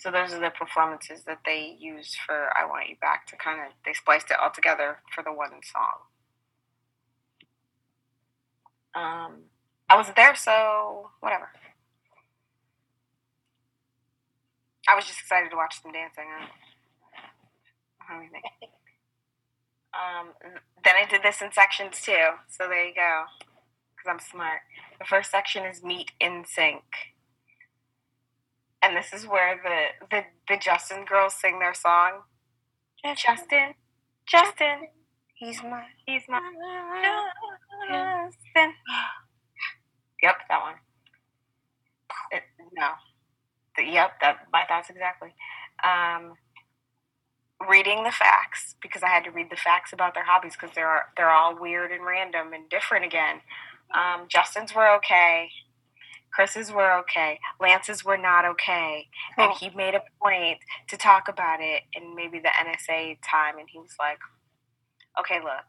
So those are the performances that they used for "I Want You Back" to kind of they spliced it all together for the one song. Um, I wasn't there, so whatever. I was just excited to watch them dancing. I. Um, then I did this in sections too, so there you go. Because I'm smart. The first section is Meet NSYNC, and this is where the the the Justin girls sing their song. Justin, Justin, He's my. he's my Justin. Yep, that one. It, no. Yep, that my thoughts exactly. Um, reading the facts because I had to read the facts about their hobbies because they're they're all weird and random and different again. Um, Justin's were okay. Chris's were okay. Lance's were not okay. And Oh. he made a point to talk about it in maybe the NSA time. And he was like, okay, look,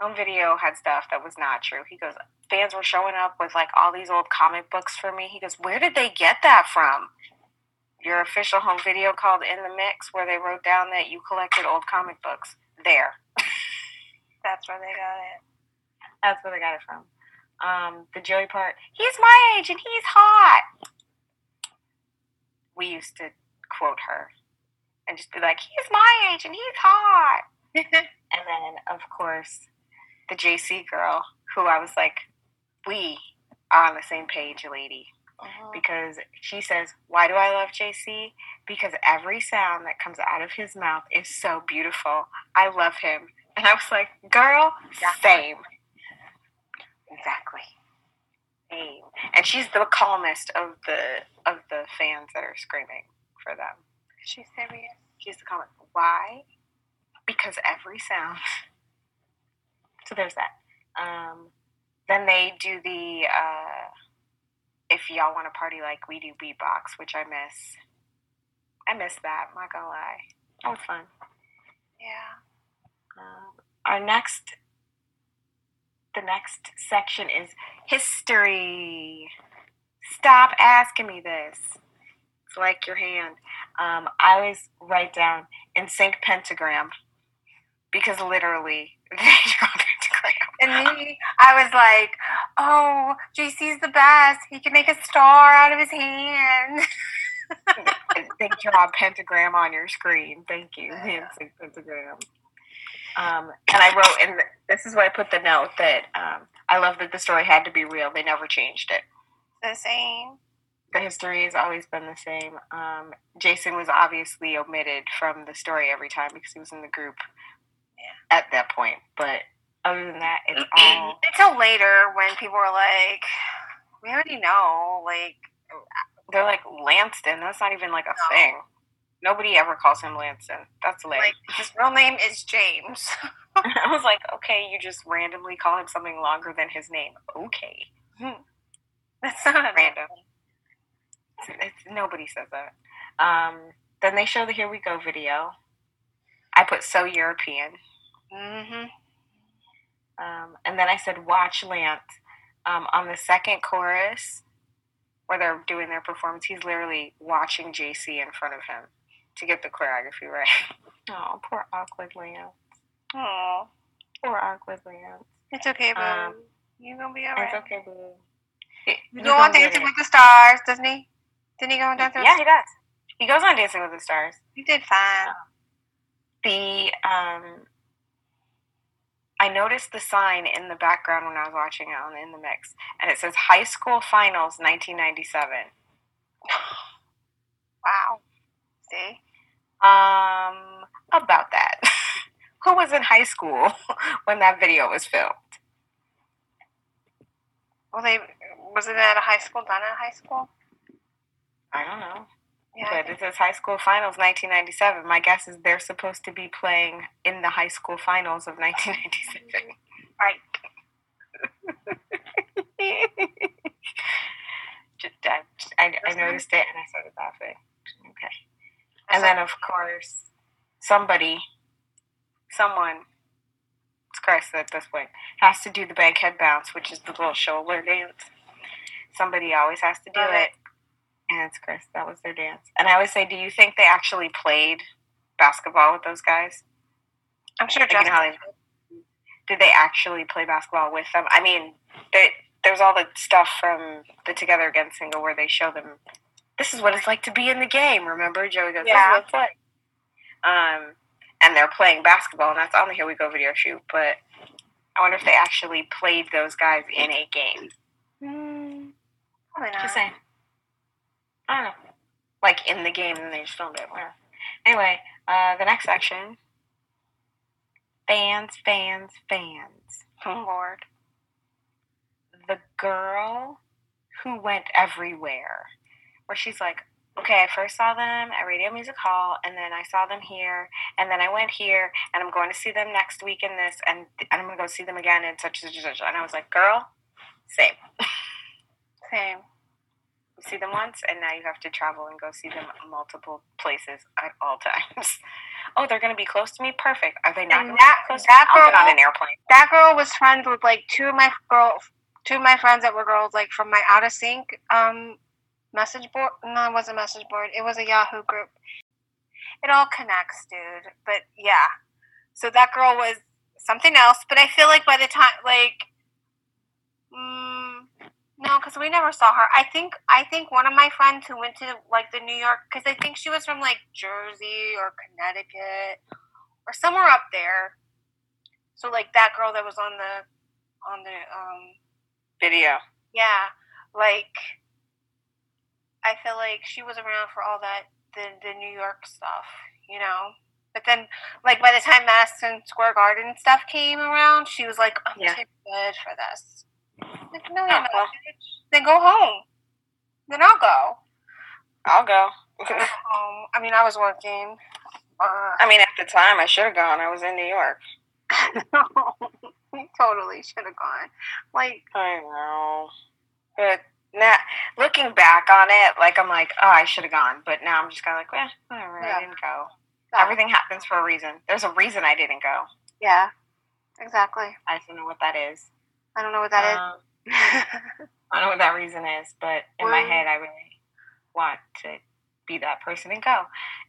home video had stuff that was not true. He goes, fans were showing up with like all these old comic books for me. He goes, where did they get that from? Your official home video called In the Mix, where they wrote down that you collected old comic books. There. That's where they got it. That's where they got it from. Um, the Joey part, he's my age and he's hot. We used to quote her and just be like, he's my age and he's hot. and then, of course, the JC girl, who I was like, we are on the same page, lady. Mhm. Because she says, Why do I love JC? Because every sound that comes out of his mouth is so beautiful. I love him. And I was like, Girl, same. Exactly. Same. And she's the calmest of the of the fans that are screaming for them. She's serious. She's the calmest. Why? Because every sound. So there's that. Um, then they do the uh, if y'all want to party like we do beatbox, which I miss. I miss that. I'm not gonna lie. That was fun. Yeah. Um, our next, the next section is history. Stop asking me this. It's like your hand. Um, I always write down in sync pentagram because literally they draw pentagram. And me, I was like, oh, JC's the best. He can make a star out of his hand. they draw a pentagram on your screen. Thank you. Sync pentagram. Um, and I wrote, and this is why I put the note that um, I love that the story had to be real. They never changed it. The same. the history has always been the same. Um, Jason was obviously omitted from the story every time because he was in the group at that point. But other than that, it's all Until later when people were like, we already know. Like, they're like Lanston. That's not even like a No. thing. Nobody ever calls him Lanston. That's lame. like his real name is James. I was like, okay, you just randomly call him something longer than his name. Okay, That's not random. It's, it's, nobody says that. Um, then they show the "Here We Go" video. I put so European. Mm-hmm. Um, and then I said, watch Lance. Um, on the second chorus, where they're doing their performance, he's literally watching JC in front of him to get the choreography right. Oh, poor awkward Lance. Oh, Poor awkward Lance. it's okay, boo. Um, You're gonna be alright. It's okay, boo. You go on Dancing with the Stars, doesn't he? Didn't he go on Dancing Yeah, with he does. He goes on Dancing with the Stars. He did fine. The um, I noticed the sign in the background when I was watching it on in the mix, and it says High School Finals 1997. Wow. See? Um, about that. Who was in high school when that video was filmed? Well, they was it at a high school? Done at a high school? I don't know. Yeah, but it says high school finals 1997. My guess is they're supposed to be playing in the high school finals of 1997. right. just, I, I, I noticed it and I started laughing. And then, of course, somebody, someone, it's Chris at this point, has to do the Bankhead bounce, which is the little shoulder dance. Somebody always has to do Love it. it. And it's Chris. That was their dance. And I always say, do you think they actually played basketball with those guys? I'm sure Like, you know Justin. how they- did they actually play basketball with them? I mean, they, there's all the stuff from the Together Again single where they show them, this is what it's like to be in the game. Remember, Joey goes, Yeah. this is what it's like. Um, and they're playing basketball, and that's on the Here We Go video shoot. But I wonder if they actually played those guys in a game. Mm, probably not. Just saying. I don't know. Like in the game, and they just filmed it. Whatever. Anyway, uh, the next section fans, fans, fans. Oh, Lord. the girl who went everywhere, where she's like, okay, I first saw them at Radio Music Hall, and then I saw them here, and then I went here, and I'm going to see them next week in this, and, and I'm going to go see them again in such and such and I was like, girl, same. Same. You see them once, and now you have to travel and go see them multiple places at all times. oh, they're going to be close to me? Perfect. Are they not And going to that- close that to me? Get on girl- an airplane. That girl was friends with like two of my girl, two of my friends that were girls, like from my out of sync um message board. No, it wasn't a message board. It was a Yahoo group. It all connects, dude. But yeah, so that girl was something else. But I feel like by the time, like, mm, no, because we never saw her. I think I think one of my friends who went to like the New York, because I think she was from like Jersey or Connecticut or somewhere up there. So like that girl that was on the on the um Video. yeah, like I feel like she was around for all that the the New York stuff, you know. But then, like by the time Madison Square Garden stuff came around, she was like, "I'm Yeah. too good for this." Like, no, you're Oh, not. Then go home. Then I'll go. I'll go. Um, I mean, I was working. Uh, I mean, at the time, I should have gone. I was in New York. totally should have gone. Like, I know. But now, looking back on it, like, I'm like, oh, I should have gone. But now I'm just kind of like, well, whatever, Yeah. I didn't go. Everything happens for a reason. There's a reason I didn't go. yeah, exactly. I don't know what that is. I don't know what that is. Um, I don't know what that reason is, but in my head, I really want to be that person and go.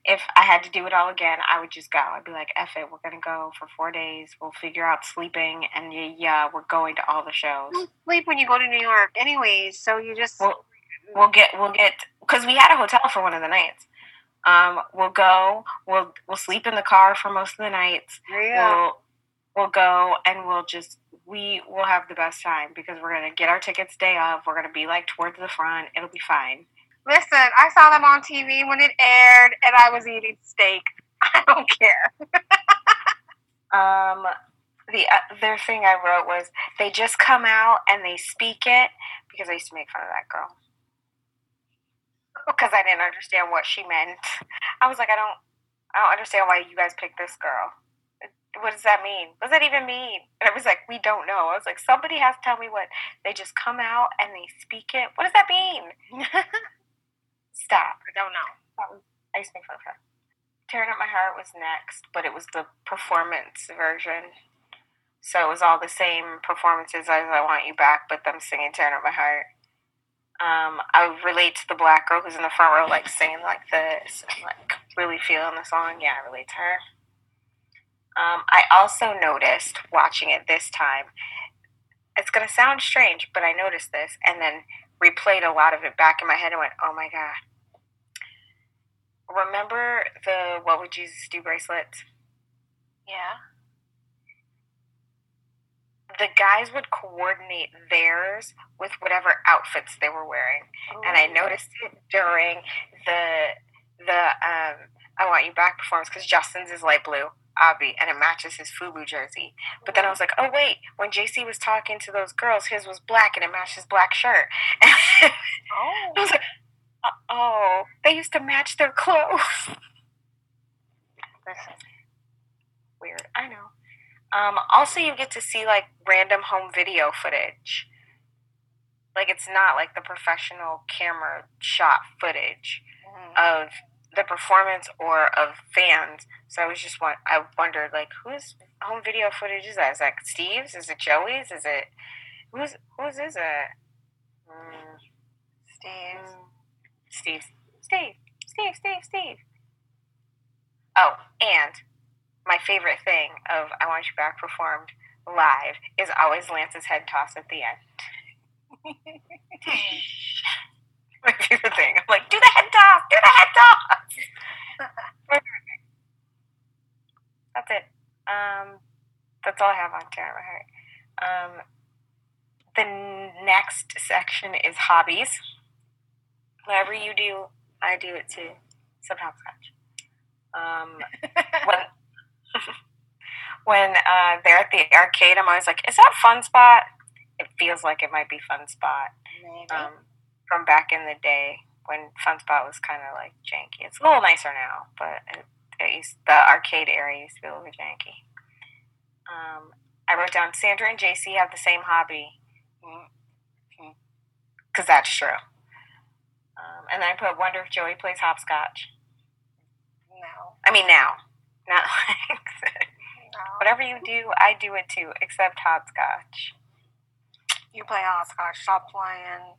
If I had to do it all again, I would just go. I'd be like, F it, we're going to go for four days. We'll figure out sleeping, and yeah, yeah, we're going to all the shows. You sleep when you go to New York, anyways. So you just Well, we'll get we'll get because we had a hotel for one of the nights. Um, we'll go. We'll we'll sleep in the car for most of the nights. go. We'll we'll go and we'll just we will have the best time because we're gonna get our tickets day of. We're gonna be like towards the front. It'll be fine. Listen, I saw them on TV when it aired, and I was eating steak. I don't care. Um, the other thing I wrote was they just come out and they speak it because I used to make fun of that girl because I didn't understand what she meant. I was like, I don't, I don't understand why you guys picked this girl. What does that mean? What does that even mean? And I was like, we don't know. I was like, somebody has to tell me what they just come out and they speak it. What does that mean? Stop. I don't know. That was, I used to make fun. Tearing Up My Heart was next, but it was the performance version. So it was all the same performances as I Want You Back, but them singing Tearing Up My Heart. Um, I relate to the black girl who's in the front row, like singing like this, and like really feeling the song. Yeah, I relate to her. Um, I also noticed watching it this time. It's gonna sound strange, but I noticed this, and then replayed a lot of it back in my head and went, "Oh my god!" Remember the "What Would Jesus Do" bracelets? Yeah. The guys would coordinate theirs with whatever outfits they were wearing, and I noticed it during the the um, "I Want You Back" performance because Justin's is light blue, Avi, and it matches his FUBU jersey. But then I was like, oh wait, when JC was talking to those girls, his was black and it matched his black shirt. I Oh. was like, oh, they used to match their clothes. Listen. Weird. I know. Um, also, you get to see like random home video footage. Like it's not like the professional camera shot footage Mhm. of the performance or of fans. So I was just want I wondered like whose home video footage is that? Is that Steve's? Is it Joey's? Is it who's whose is it? Mm, Steve. mm, Steve. Steve. Steve. Steve. Steve. Oh, and my favorite thing of I Want You Back performed live is always Lance's head toss at the end. my favorite thing. I'm like, do the head toss, do the head toss. My favorite thing. That's it. Um, that's all I have on Tear My Heart. Um, the next section is hobbies. Whatever you do, I do it too. Except hopscotch. Um, when when uh, they're at the arcade, I'm always like, is that Fun Spot? It feels like it might be Fun Spot Maybe. um, from back in the day when Fun Spot was kind of like janky. It's a little nicer now, but it, it used, the arcade area used to be a little bit janky. Um, I wrote down Sandra and JC have the same hobby because that's true. Um, and then I put wonder if Joey plays hopscotch. no. I mean now, not like No. whatever you do, I do it too, except hopscotch. You play hopscotch. Stop playing.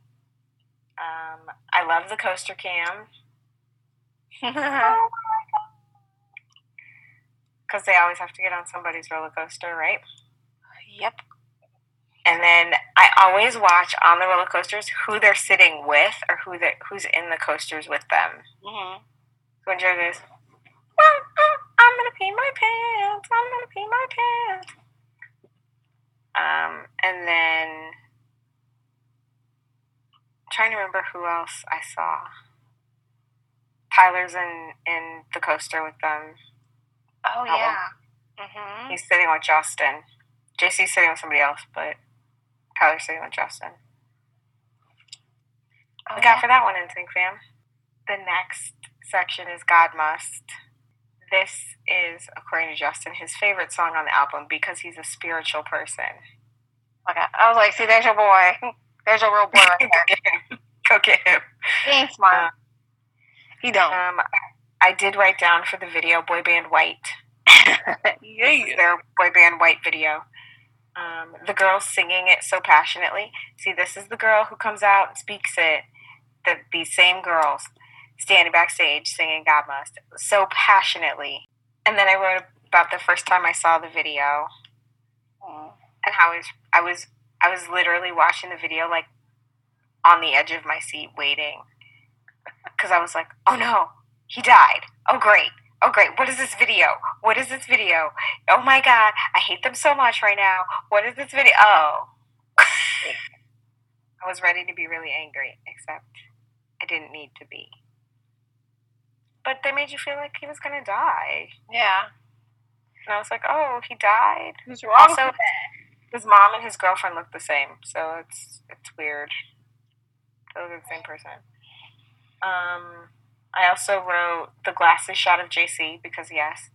Um, I love the coaster cam because they always have to get on somebody's roller coaster, right? yep. And then I always watch on the roller coasters who they're sitting with or who they who's in the coasters with them. Mm-hmm. When Joe goes, "Well, I'm gonna pee my pants. I'm gonna pee my pants. Um, and then trying to remember who else I saw. Tyler's in in the coaster with them. Oh yeah. Mm-hmm. He's sitting with Justin. JC's sitting with somebody else, but Tyler's sitting with Justin. Oh, Look out for that one, NSYNC fam. The next section is God Must. This is, according to Justin, his favorite song on the album because he's a spiritual person. Okay. I was like, see, there's your boy. There's a real boy right Go there. get him. Go get him. He ain't smart. he don't. Um, I did write down for the video Boy Band White. yeah. Their Boy Band White video. Um, the girl singing it so passionately. See, this is the girl who comes out and speaks it. The, these same girls standing backstage singing God Must so passionately. And then I wrote about the first time I saw the video Mm. and how I was I was I was literally watching the video like on the edge of my seat waiting because I was like, oh no, he died. Oh great. Oh great. What is this video? What is this video? Oh my god, I hate them so much right now. What is this video? Oh. I was ready to be really angry, except I didn't need to be. But they made you feel like he was gonna die. Yeah. And I was like, oh, he died. Who's wrong? Also, his mom and his girlfriend look the same, so it's it's weird. They look the same person. Um, I also wrote the glasses shot of JC because yes,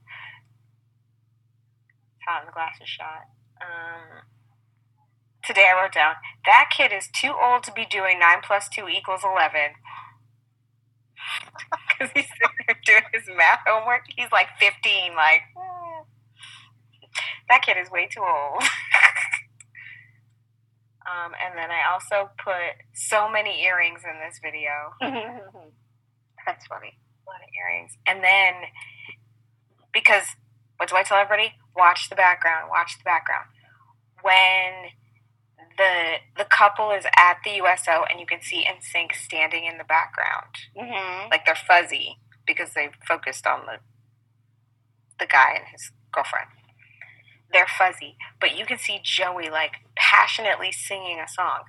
hot in the glasses shot. Um, today I wrote down that kid is too old to be doing nine plus two equals eleven. Because he's sitting there doing his math homework. He's like fifteen, like. "Hmm, that kid is way too old. um, and then I also put so many earrings in this video. That's funny. A lot of earrings. And then, because, what do I tell everybody? Watch the background. Watch the background. When the the couple is at the USO and you can see NSYNC standing in the background, Mm-hmm. like they're fuzzy because they focused on the the guy and his girlfriend. They're fuzzy, but you can see Joey like passionately singing a song.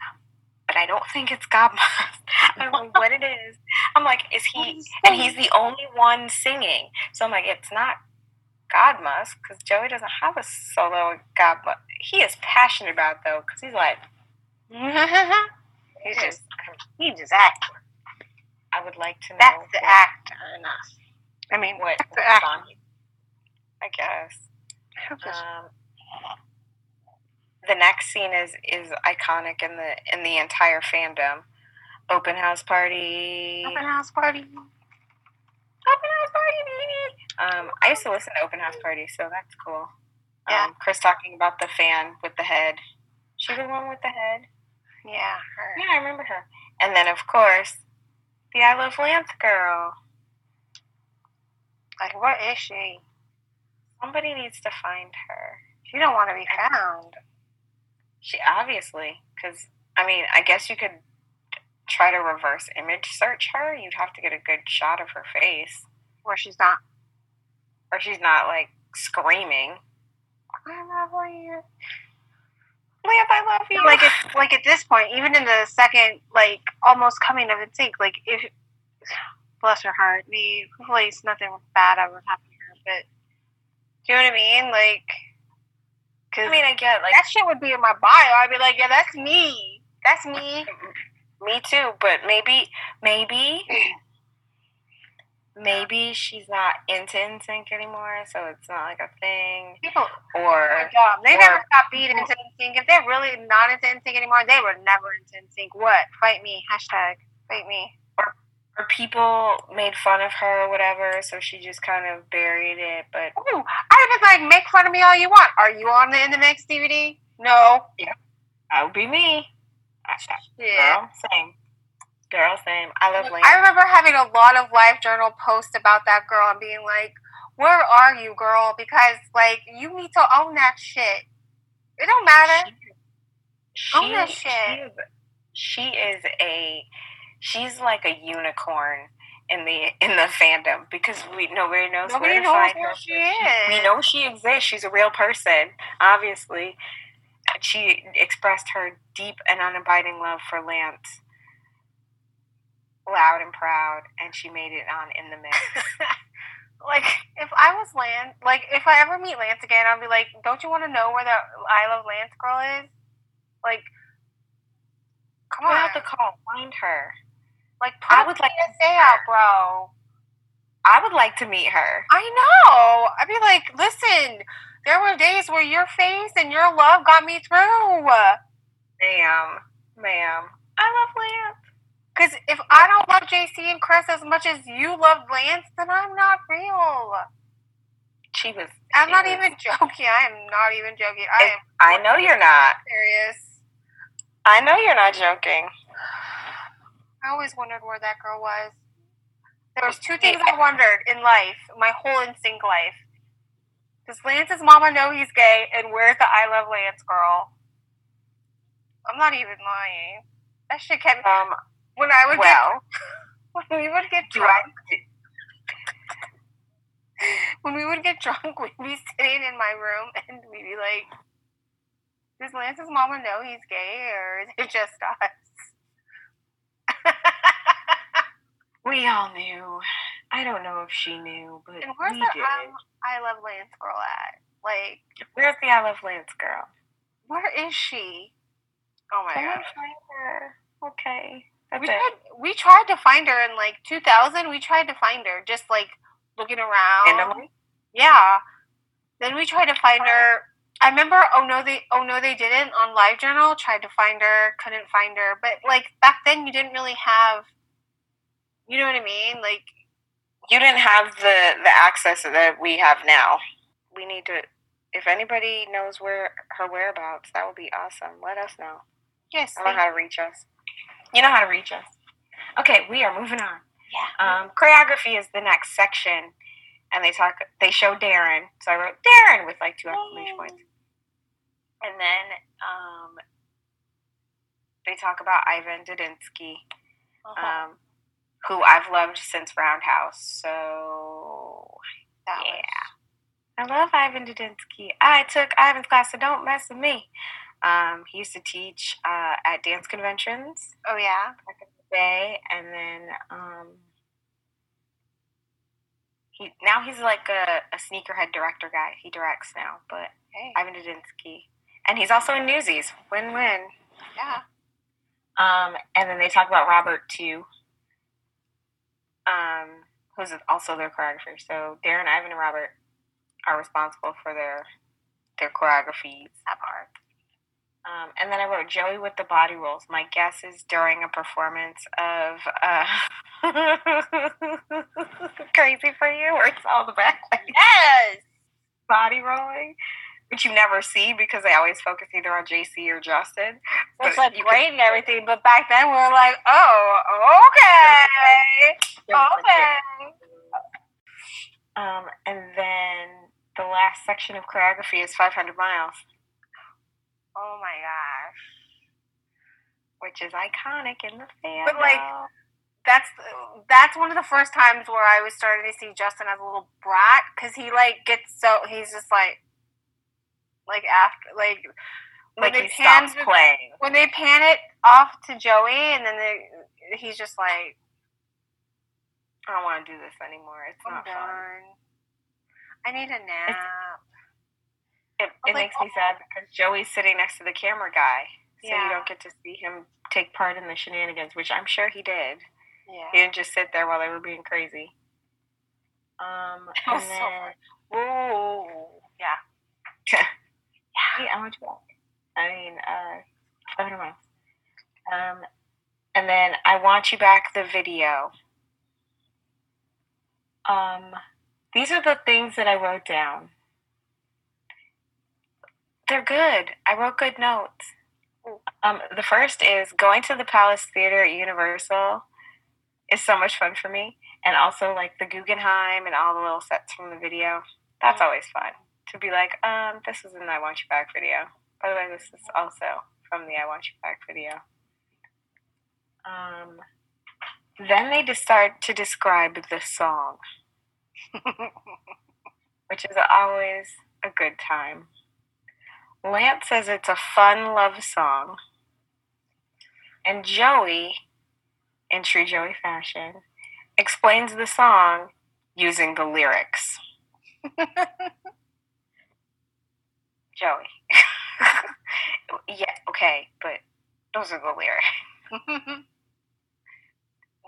But I don't think it's God Must. I don't know what it is. I'm like, is he? And he's the only one singing. So I'm like, it's not God Must because Joey doesn't have a solo God Must. He is passionate about it, though because he's like, he's just he just acting. I would like to know. That's the what- actor enough. I mean, What, what actor. song I guess. Um, the next scene is is iconic in the in the entire fandom. Open house party. Open house party. Open house party, baby. Um, I used to listen to open house party, so that's cool. Yeah. Um, Chris talking about the fan with the head. She the one with the head. Yeah, her. Yeah, I remember her. And then of course, the I Love Lance girl. Like, what is she? Somebody needs to find her. She don't want to be found. She obviously, because I mean, I guess you could try to reverse image search her. You'd have to get a good shot of her face, Where she's not. or she's not like screaming. I love you. Lance, I love you. Like, at, like at this point, even in the second, like, almost coming of its like, if. Bless her heart. The hopefully it's nothing bad ever happened to her, but. Do you know what I mean? Like. Cause I mean, I get like that shit would be in my bio. I'd be like, yeah, that's me. That's me. me too, but maybe, maybe, maybe she's not into NSYNC anymore, so it's not like a thing. People, Or oh job. They Or- never got beat into NSYNC. If they're really not into NSYNC anymore, they were never into NSYNC. What? Fight me. Hashtag fight me. Or people made fun of her or whatever, so she just kind of buried it. But Ooh, I was like, make fun of me all you want. Are you on the In the Mix DVD? No. Yeah, that would be me. Yeah. Girl, same. Girl, same. I love Lane. I remember having a lot of Live Journal posts about that girl and being like, where are you, girl? Because, like, you need to own that shit. It don't matter. She, Own that she, shit. is, she is a she's like a unicorn in the in the fandom because we nobody knows Nobody where to knows find where her. she is. We know she exists. She's a real person, obviously. She expressed her deep and unabiding love for Lance, loud and proud, and she made it on in the mix. like if I was Lance, like if I ever meet Lance again, I'll be like, "Don't you want to know where the I Love Lance girl is?" Like, come on, out the call. Find her. Like I would like to say out, bro. I would like to meet her. I know. I'd be like, listen, there were days where your face and your love got me through. Ma'am, ma'am. I love Lance. Because if I don't love JC and Chris as much as you love Lance, then I'm not real. She was. I'm she not was- even joking. I am not even joking. I am I know you're not. serious. I know you're not joking. I always wondered where that girl was. There was two things I wondered in life, my whole instinct life. Does Lance's mama know he's gay? And where's the I love Lance girl? I'm not even lying. That shit kept Um. when I would Well, get when we would get drunk. When we would get drunk, we'd be sitting in my room and we'd be like, "Does Lance's mama know he's gay, or is it just us?" We all knew. I don't know if she knew, but and where's we the did. um, I love Lance girl at? Like, Where's the I Love Lance girl? where is she? Oh my god. find her. Okay. That's We it. tried, we tried to find her in like 2000. We tried to find her just like looking around. Randomly? Yeah. Then we tried to find her. I remember. Oh no, they. Oh no, they didn't. On LiveJournal, tried to find her, couldn't find her. But like back then, you didn't really have. You know what I mean? Like You didn't have the the access that we have now. We need to. If anybody knows where her whereabouts, that would be awesome. Let us know. yes, I know how to reach us. You know how to reach us. Okay, we are moving on. yeah. Um, choreography is the next section, and they talk. They show Darrin. So I wrote Darrin with like two exclamation points, and then um, they talk about Ivan Dudinsky, Uh-huh. um, who I've loved since Roundhouse. So That was- yeah, I love Ivan Dudinsky. I took Ivan's class, so don't mess with me. Um, he used to teach uh, at dance conventions Oh yeah. back in the day, and then um, he now he's like a, a sneakerhead director guy. He directs now, but Hey. Ivan Dudinsky, and he's also in Newsies. Win win. Yeah. Um, and then they talk about Robert too. Um, who's also their choreographer. So Darrin, Ivan, and Robert are responsible for their their choreographies. That part. Um, and then I wrote Joey with the body rolls. My guess is during a performance of uh, Crazy for You, where it's all the back Yes. body rolling, which you never see because they always focus either on JC or Justin. It's like great and everything, but back then we were like, oh, okay, okay. Um, and then the last section of choreography is 500 miles, Oh my gosh. which is iconic in the fan. But, like, That's that's one of the first times where I was starting to see Justin as a little brat because he like gets so he's just like like after like when like they he pan stops playing. when they pan it off to Joey and then they, he's just like I don't want to do this anymore. It's not fun. I need a nap. It, it like, makes me sad because Joey's sitting next to the camera guy, so Yeah. you don't get to see him take part in the shenanigans, which I'm sure he did. Yeah. He didn't just sit there while they were being crazy. Um, and so then, Ooh. Yeah. yeah, I want you back. I mean, uh, 500 miles. Um, and then I want you back the video. Um, these are the things that I wrote down. They're good. I wrote good notes. Um, the first is going to the Palace Theater at Universal is so much fun for me, and also like the Guggenheim and all the little sets from the video. That's always fun to be like, um, this is the I Want You Back video. By the way, this is also from the I Want You Back video. Um, then they just start to describe the song, which is always a good time. Lance says it's a fun love song. And Joey, in true Joey fashion, explains the song using the lyrics. Joey. yeah, okay, but those are the lyrics.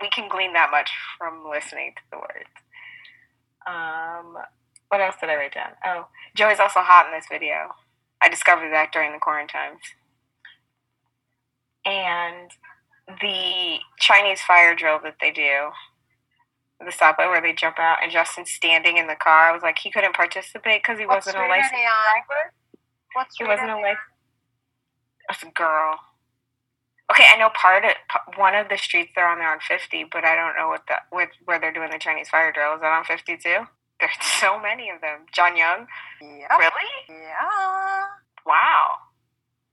We can glean that much from listening to the words. Um, what else did I write down? Oh, Joey's also hot in this video. I discovered that during the quarantines. And the Chinese fire drill that they do, the subway where they jump out, and Justin's standing in the car. I was like, he couldn't participate because he wasn't a licensed driver. What's He wasn't a licensed. That's a girl. Okay, I know part of one of the streets they're on. They're on fifty, but I don't know what the with where they're doing the Chinese fire drill. Is that on fifty too? There's so many of them. John Young, Yep. really? Yeah. Wow,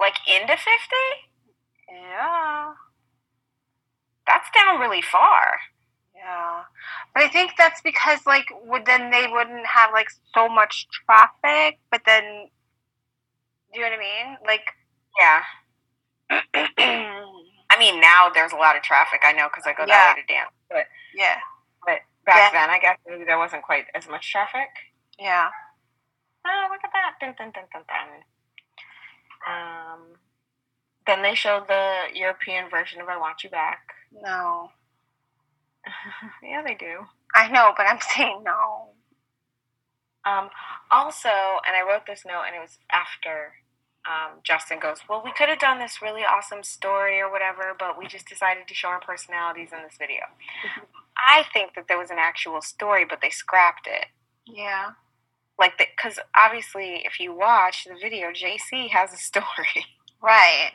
like into fifty? Yeah. That's down really far. Yeah. But I think that's because like would then they wouldn't have like so much traffic, but then do you know what I mean? Like Yeah. I mean, now there's a lot of traffic. I know because I go that way to dance. But yeah. but back Yeah. then, I guess maybe there wasn't quite as much traffic. Yeah. Oh, look at that! Dun, dun, dun, dun, dun. Um, then they showed the European version of "I Want You Back." No. yeah, they do. I know, but I'm saying no. Um, also, and I wrote this note, and it was after um, Justin goes, Well, we could have done this really awesome story or whatever, but we just decided to show our personalities in this video. I think that there was an actual story, but they scrapped it. Yeah. Like, because obviously, if you watch the video, JC has a story, Right.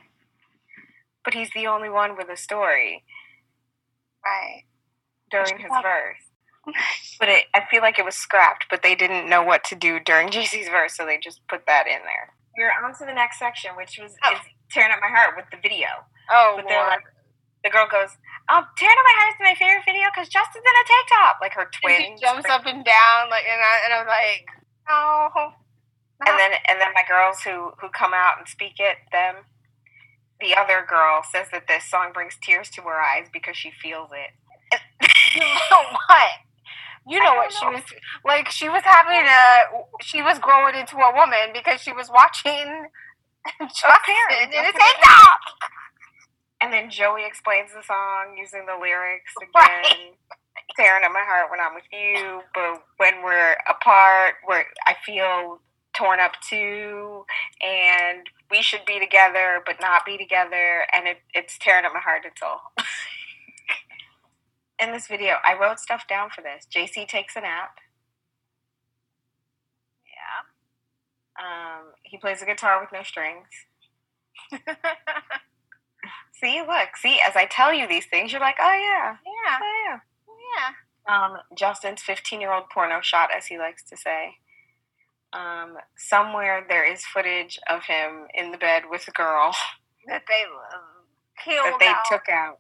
but he's the only one with a story Right. during his verse. But it, I feel like it was scrapped, but they didn't know what to do during JC's verse, so they just put that in there. You're on to the next section, which was Oh. is tearing up my heart with the video. Oh, But they're like, the girl goes, "Oh, tearing up my heart is my favorite video because Justin's in a tank top." Like her twin she jumps up and down, like, and, I, and I'm like, no. and then and then my girls who who come out and speak it, them. The other girl says that this song brings tears to her eyes because she feels it. what? You know what she know. was like? She was having a. She was growing into a woman because she was watching Justin in tank top. And then Joey explains the song using the lyrics Right. again. tearing up my heart when I'm with you, but when we're apart, where I feel torn up too, and we should be together but not be together, and it, it's tearing up my heart and soul. In this video, I wrote stuff down for this. JC takes a nap. Yeah. Um, he plays a guitar with no strings. see, look, see, as I tell you these things, you're like, oh yeah, yeah. oh yeah. Yeah. Um, Justin's 15 year old porno shot, as he likes to say. Um, somewhere there is footage of him in the bed with a girl That they um, killed that they out. took out.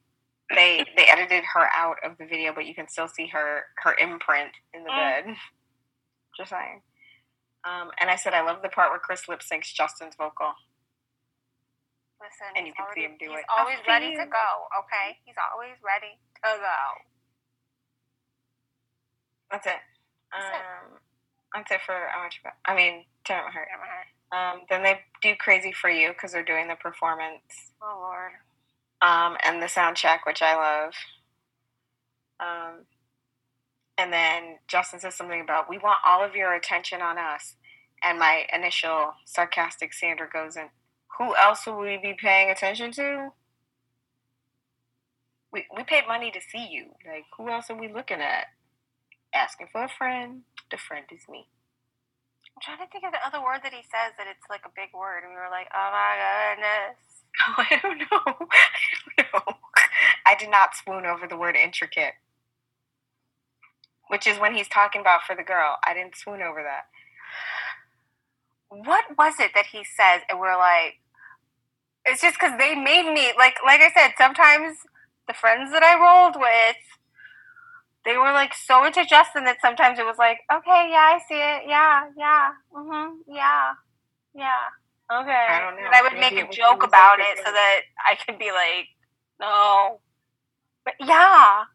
They they edited her out of the video, but you can still see her her imprint in the Mm. bed. Just saying. Um, and I said I love the part where Chris lip syncs Justin's vocal. Listen, And you can see him do he's it. He's always ready to go. Okay, he's always ready to go. That's it. That's it. Um, that's it for I want you back. I mean, turn my heart. Um, then they do Crazy for You because they're doing the performance. Oh Lord. Um, and the sound check, which I love. Um, and then Justin says something about, we want all of your attention on us. And my initial sarcastic Sandra goes in, who else will we be paying attention to? We, we paid money to see you. Like, who else are we looking at? Asking for a friend. The friend is me. I'm trying to think of the other word that he says that it's like a big word, and we were like, oh my goodness. I don't know. I don't know. I did not swoon over the word intricate, which is when he's talking about for the girl. I didn't swoon over that. What was it that he says, and we're like, it's just because they made me like, like I said, sometimes the friends that I rolled with, they were like so into Justin that sometimes it was like, okay, yeah, I see it, yeah, yeah, mm-hmm, yeah, yeah, okay. I don't know. And I would Maybe make a joke about it so that I could be like, no, but yeah.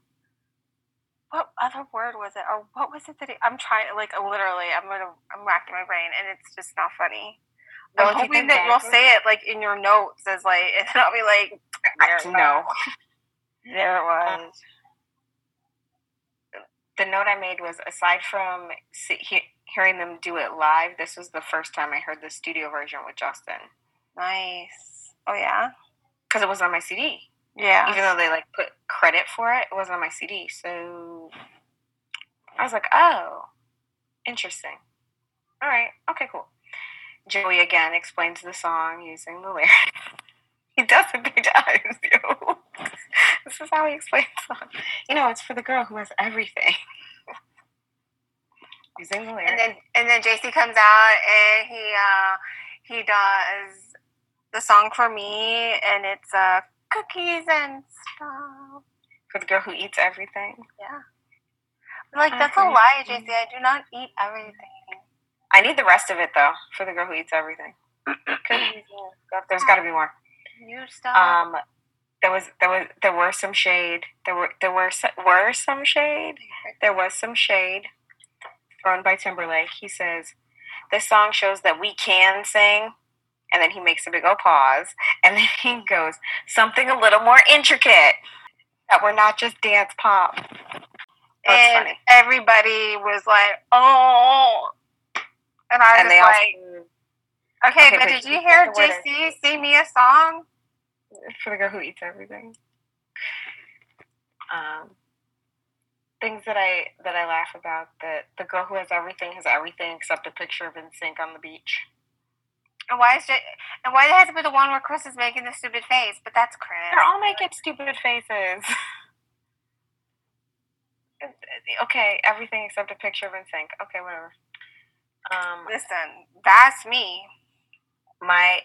What other word was it, or what was it that he, I'm trying? Like literally, I'm gonna, I'm racking my brain, and it's just not funny. I'm you hoping think that you'll say it like in your notes as like, and then I'll be like, there No. there it was. The note I made was aside from hearing them do it live, this was the first time I heard the studio version with Justin Nice. Oh yeah, because it was on my CD. yeah. Even though they like put credit for it, it was on my CD. So I was like, oh, interesting. All right, okay, cool. Joey again explains the song using the lyrics. he does it big times, yo. this is how he explains the song. You know, it's for the girl who has everything. using the lyrics. And then and then JC comes out and he uh he does the song for me, and it's uh cookies and stuff. for the girl who eats everything. Yeah. Like that's a lie, JC. I do not eat everything. I need the rest of it though for the girl who eats everything. Cookies. There's got to be more. You stuff. Um, there was there was there were some shade. There were there were were some shade. There was some shade by Timberlake. He says, "This song shows that we can sing." And then he makes a big old pause, and then he goes, "Something a little more intricate. That we're not just dance pop." That's and funny. everybody was like, "Oh," and I was And they just also like, "Okay, Okay, but wait, did you hear said the word JC sing me a song?" for the girl who eats everything. Um, things that I that I laugh about that the girl who has everything has everything except a picture of NSYNC on the beach. And why is J- and why it has to be the one where Chris is making the stupid face? But that's Chris. They're all making stupid faces. okay, everything except a picture of NSYNC. Okay, whatever. Um, Listen, that's me. my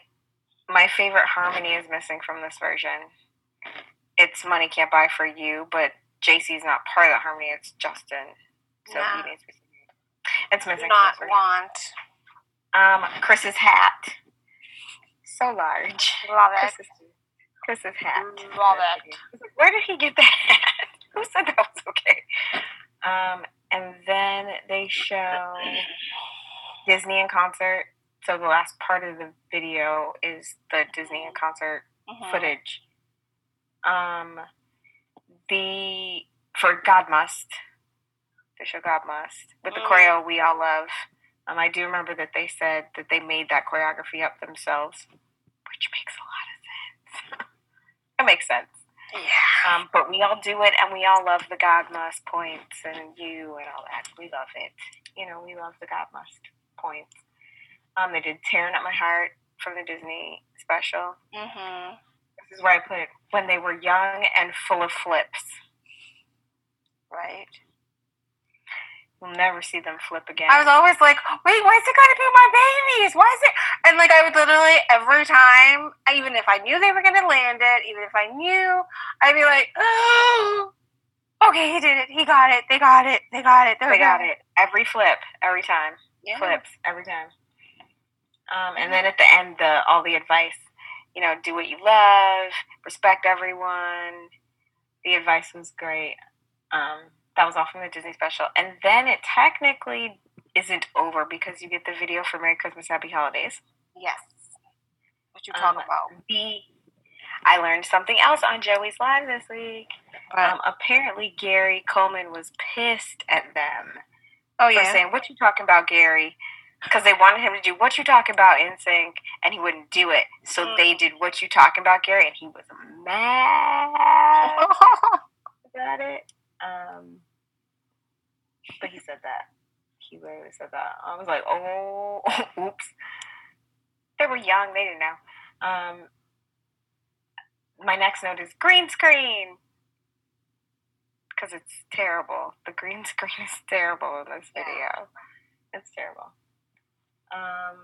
my favorite harmony is missing from this version. It's money can't buy for you, but JC's not part of the harmony. It's Justin, so Yeah. he needs to be. It's missing. not want. Um, Chris's hat, so large. Love it. Chris's, Chris's hat. Love it. Where did he get that hat? Who said that was okay? Um, and then they show Disney in concert. So the last part of the video is the Disney in concert Mhm. footage. Um, the for God Must, the show God Must, with the Mm. choreo we all love. Um, I do remember that they said that they made that choreography up themselves, which makes a lot of sense. it makes sense. Yeah. Um, but we all do it, and we all love the God Must points and you and all that. We love it. You know, we love the God Must points. Um, they did "Tearing Up My Heart" from the Disney special. Mhm. This is where I put it when they were young and full of flips. Right. You'll never see them flip again. I was always like, wait, why is it gotta be my babies? Why is it? And like, I would literally every time, even if I knew they were gonna land it, even if I knew, I'd be like, oh, okay, he did it. He got it. They got it. They got it. they got it every flip, every time. Yeah. Flips every time. Um, and then at the end, the all the advice. You know, do what you love, respect everyone. The advice was great. Um, that was all from the Disney special, and then it technically isn't over because you get the video for Merry Christmas, Happy Holidays. Yes. What you talk Um, about? The I learned something else on Joey's live this week. Um, apparently, Gary Coleman was pissed at them oh yeah. saying, "What you talking about, Gary?" Because they wanted him to do "What you talking about" in sync, and he wouldn't do it. So Mm. they did "What you talking about, Gary," and he was mad about it. Um, but he said that. He literally said that. I was like, "Oh, oops." They were young; they didn't know. Um, my next note is green screen because it's terrible. The green screen is terrible in this Yeah. video. It's terrible. Um,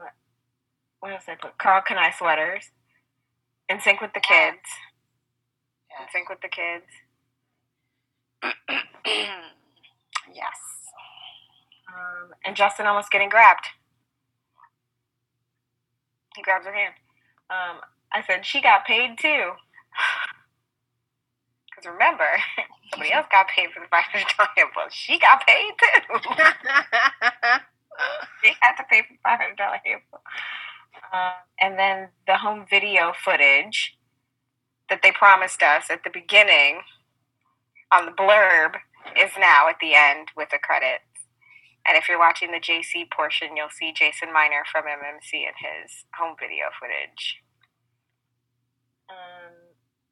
what else did I put? Carl Kani sweaters. In sync with the Yes. kids. In sync with the kids. yes. Um, and Justin almost getting grabbed. He grabs her hand. Um, I said she got paid too. Because remember, somebody else got paid for the five hundred dollar Well, she got paid too. they had to pay for five hundred dollar. Um, and then the home video footage that they promised us at the beginning on the blurb is now at the end with the credits. And if you're watching the JC portion, you'll see Jason Miner from MMC in his home video footage.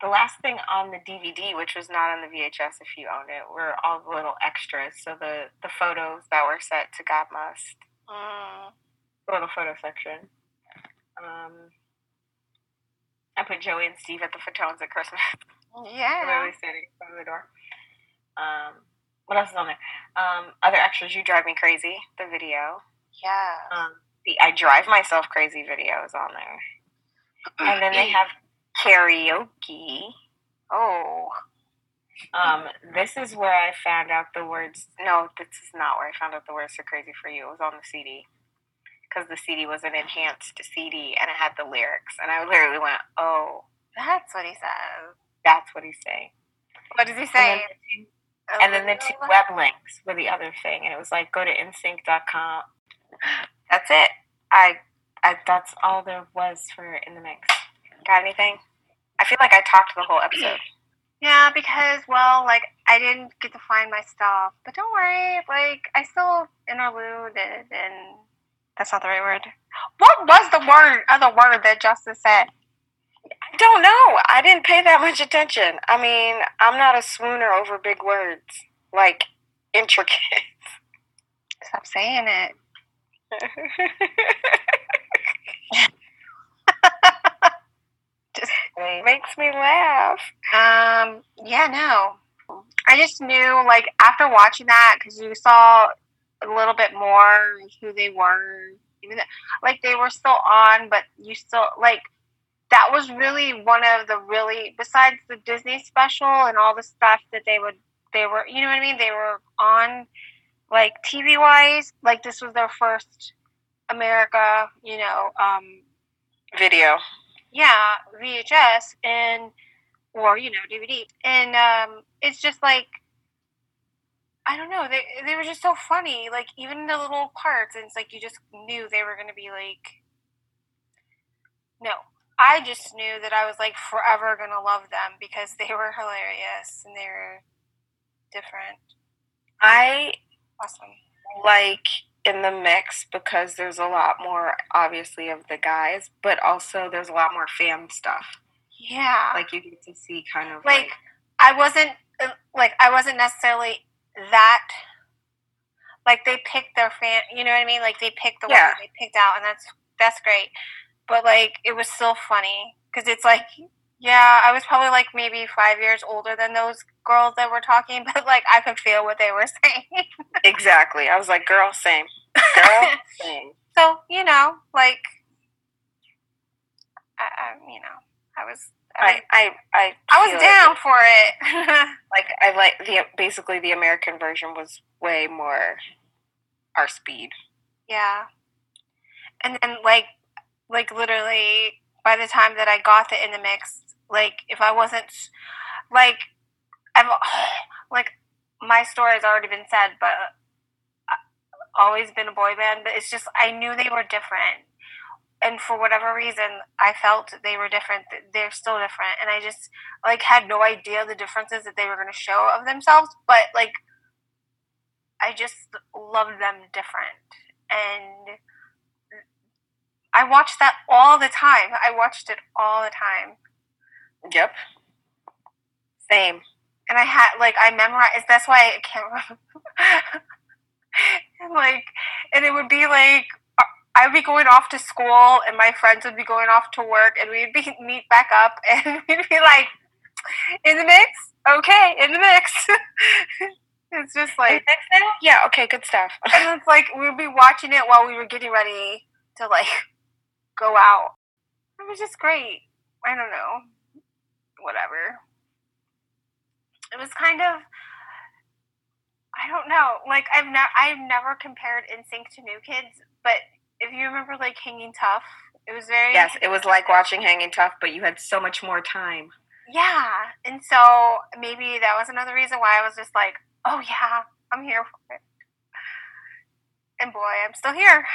The last thing on the DVD, which was not on the VHS if you owned it, were all the little extras. So the, the photos that were set to God Must, Mm. the little photo section. Um, I put Joey and Steve at the Fatones at Christmas. Yeah. literally standing in front of the door. Um, what else is on there? Um, other extras, You Drive Me Crazy, the video. Yeah. Um, the I Drive Myself Crazy video is on there. And then they have karaoke. Oh. Um, this is where I found out the words. No, this is not where I found out the words to Crazy for You. It was on the CD. Because the CD was an enhanced CD and it had the lyrics. And I literally went, oh, That's what he says. that's what he's saying. What does he And say? then the and then the two web links were the other thing and it was like go to insync.com that's it I, I that's all there was for in the mix got anything i feel like i talked the whole episode Yeah, because well, like I didn't get to find my stuff, but don't worry, like I still interluded, and that's not the right word. What was the word? Other word that Justin said? i don't know i didn't pay that much attention i mean i'm not a swooner over big words like intricate Stop saying it. Makes me laugh Um. Yeah. No. I just knew, like, after watching that, because you saw a little bit more who they were, even though, like they were still on, but you still like that was really one of the really besides the Disney special and all the stuff that they would they were you know what I mean they were on like TV wise like this was their first America you know um video yeah VHS and or you know DVD and um it's just like I don't know they they were just so funny like even the little parts and it's like you just knew they were gonna be like no I just knew that I was like forever gonna love them because they were hilarious and they were different. I Awesome. like in the mix because there's a lot more, obviously, of the guys, but also there's a lot more fam stuff. Yeah. Like you get to see kind of like like, I wasn't uh, like I wasn't necessarily that like they picked their fan you know what I mean like they picked the one Yeah. that they picked out and that's that's great but like it was still funny because it's like yeah I was probably like maybe five years older than those girls that were talking but like I could feel what they were saying exactly. I was like, girl, same, girl, same. so you know like I, I you know I was I, I I I, I was down for it Like I like the basically the American version was way more our speed. Yeah. And then like like literally by the time that I got the in the mix, like if I wasn't like I've like my story has already been said, but I've always been a boy band, but it's just I knew they were different. And for whatever reason, I felt they were different. They're still different, and I just like had no idea the differences that they were going to show of themselves. But like, I just loved them different, and I watched that all the time. I watched it all the time, Yep. Same. And I had like I memorized. That's why I can't remember. and like, and it would be like I would be going off to school, and my friends would be going off to work, and we'd be meet back up, and we'd be like, "In the mix, okay, in the mix." it's just like? Yeah. Okay. Good stuff. and it's like we'd be watching it while we were getting ready to like go out. It was just great. I don't know, whatever. It was kind of. I don't know. Like I've never, I've never compared NSYNC to New Kids, but if you remember, like Hanging Tough, it was very yes, it was like watching Hanging Tough, but you had so much more time. Yeah, and so maybe that was another reason why I was just like, oh yeah, I'm here for it. And boy, I'm still here.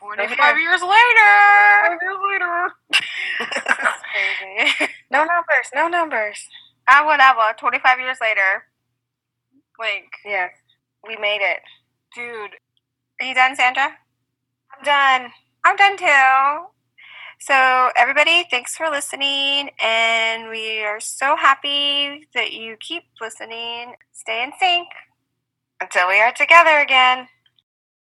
Twenty five years later. years later. That's crazy. no numbers. No numbers. Ah, whatever. Twenty five years later. Like, Yes, we made it. dude, are you done, Sandra? I'm done. I'm done too. So, everybody, thanks for listening, and we are so happy that you keep listening. Stay in sync. Until we are together again.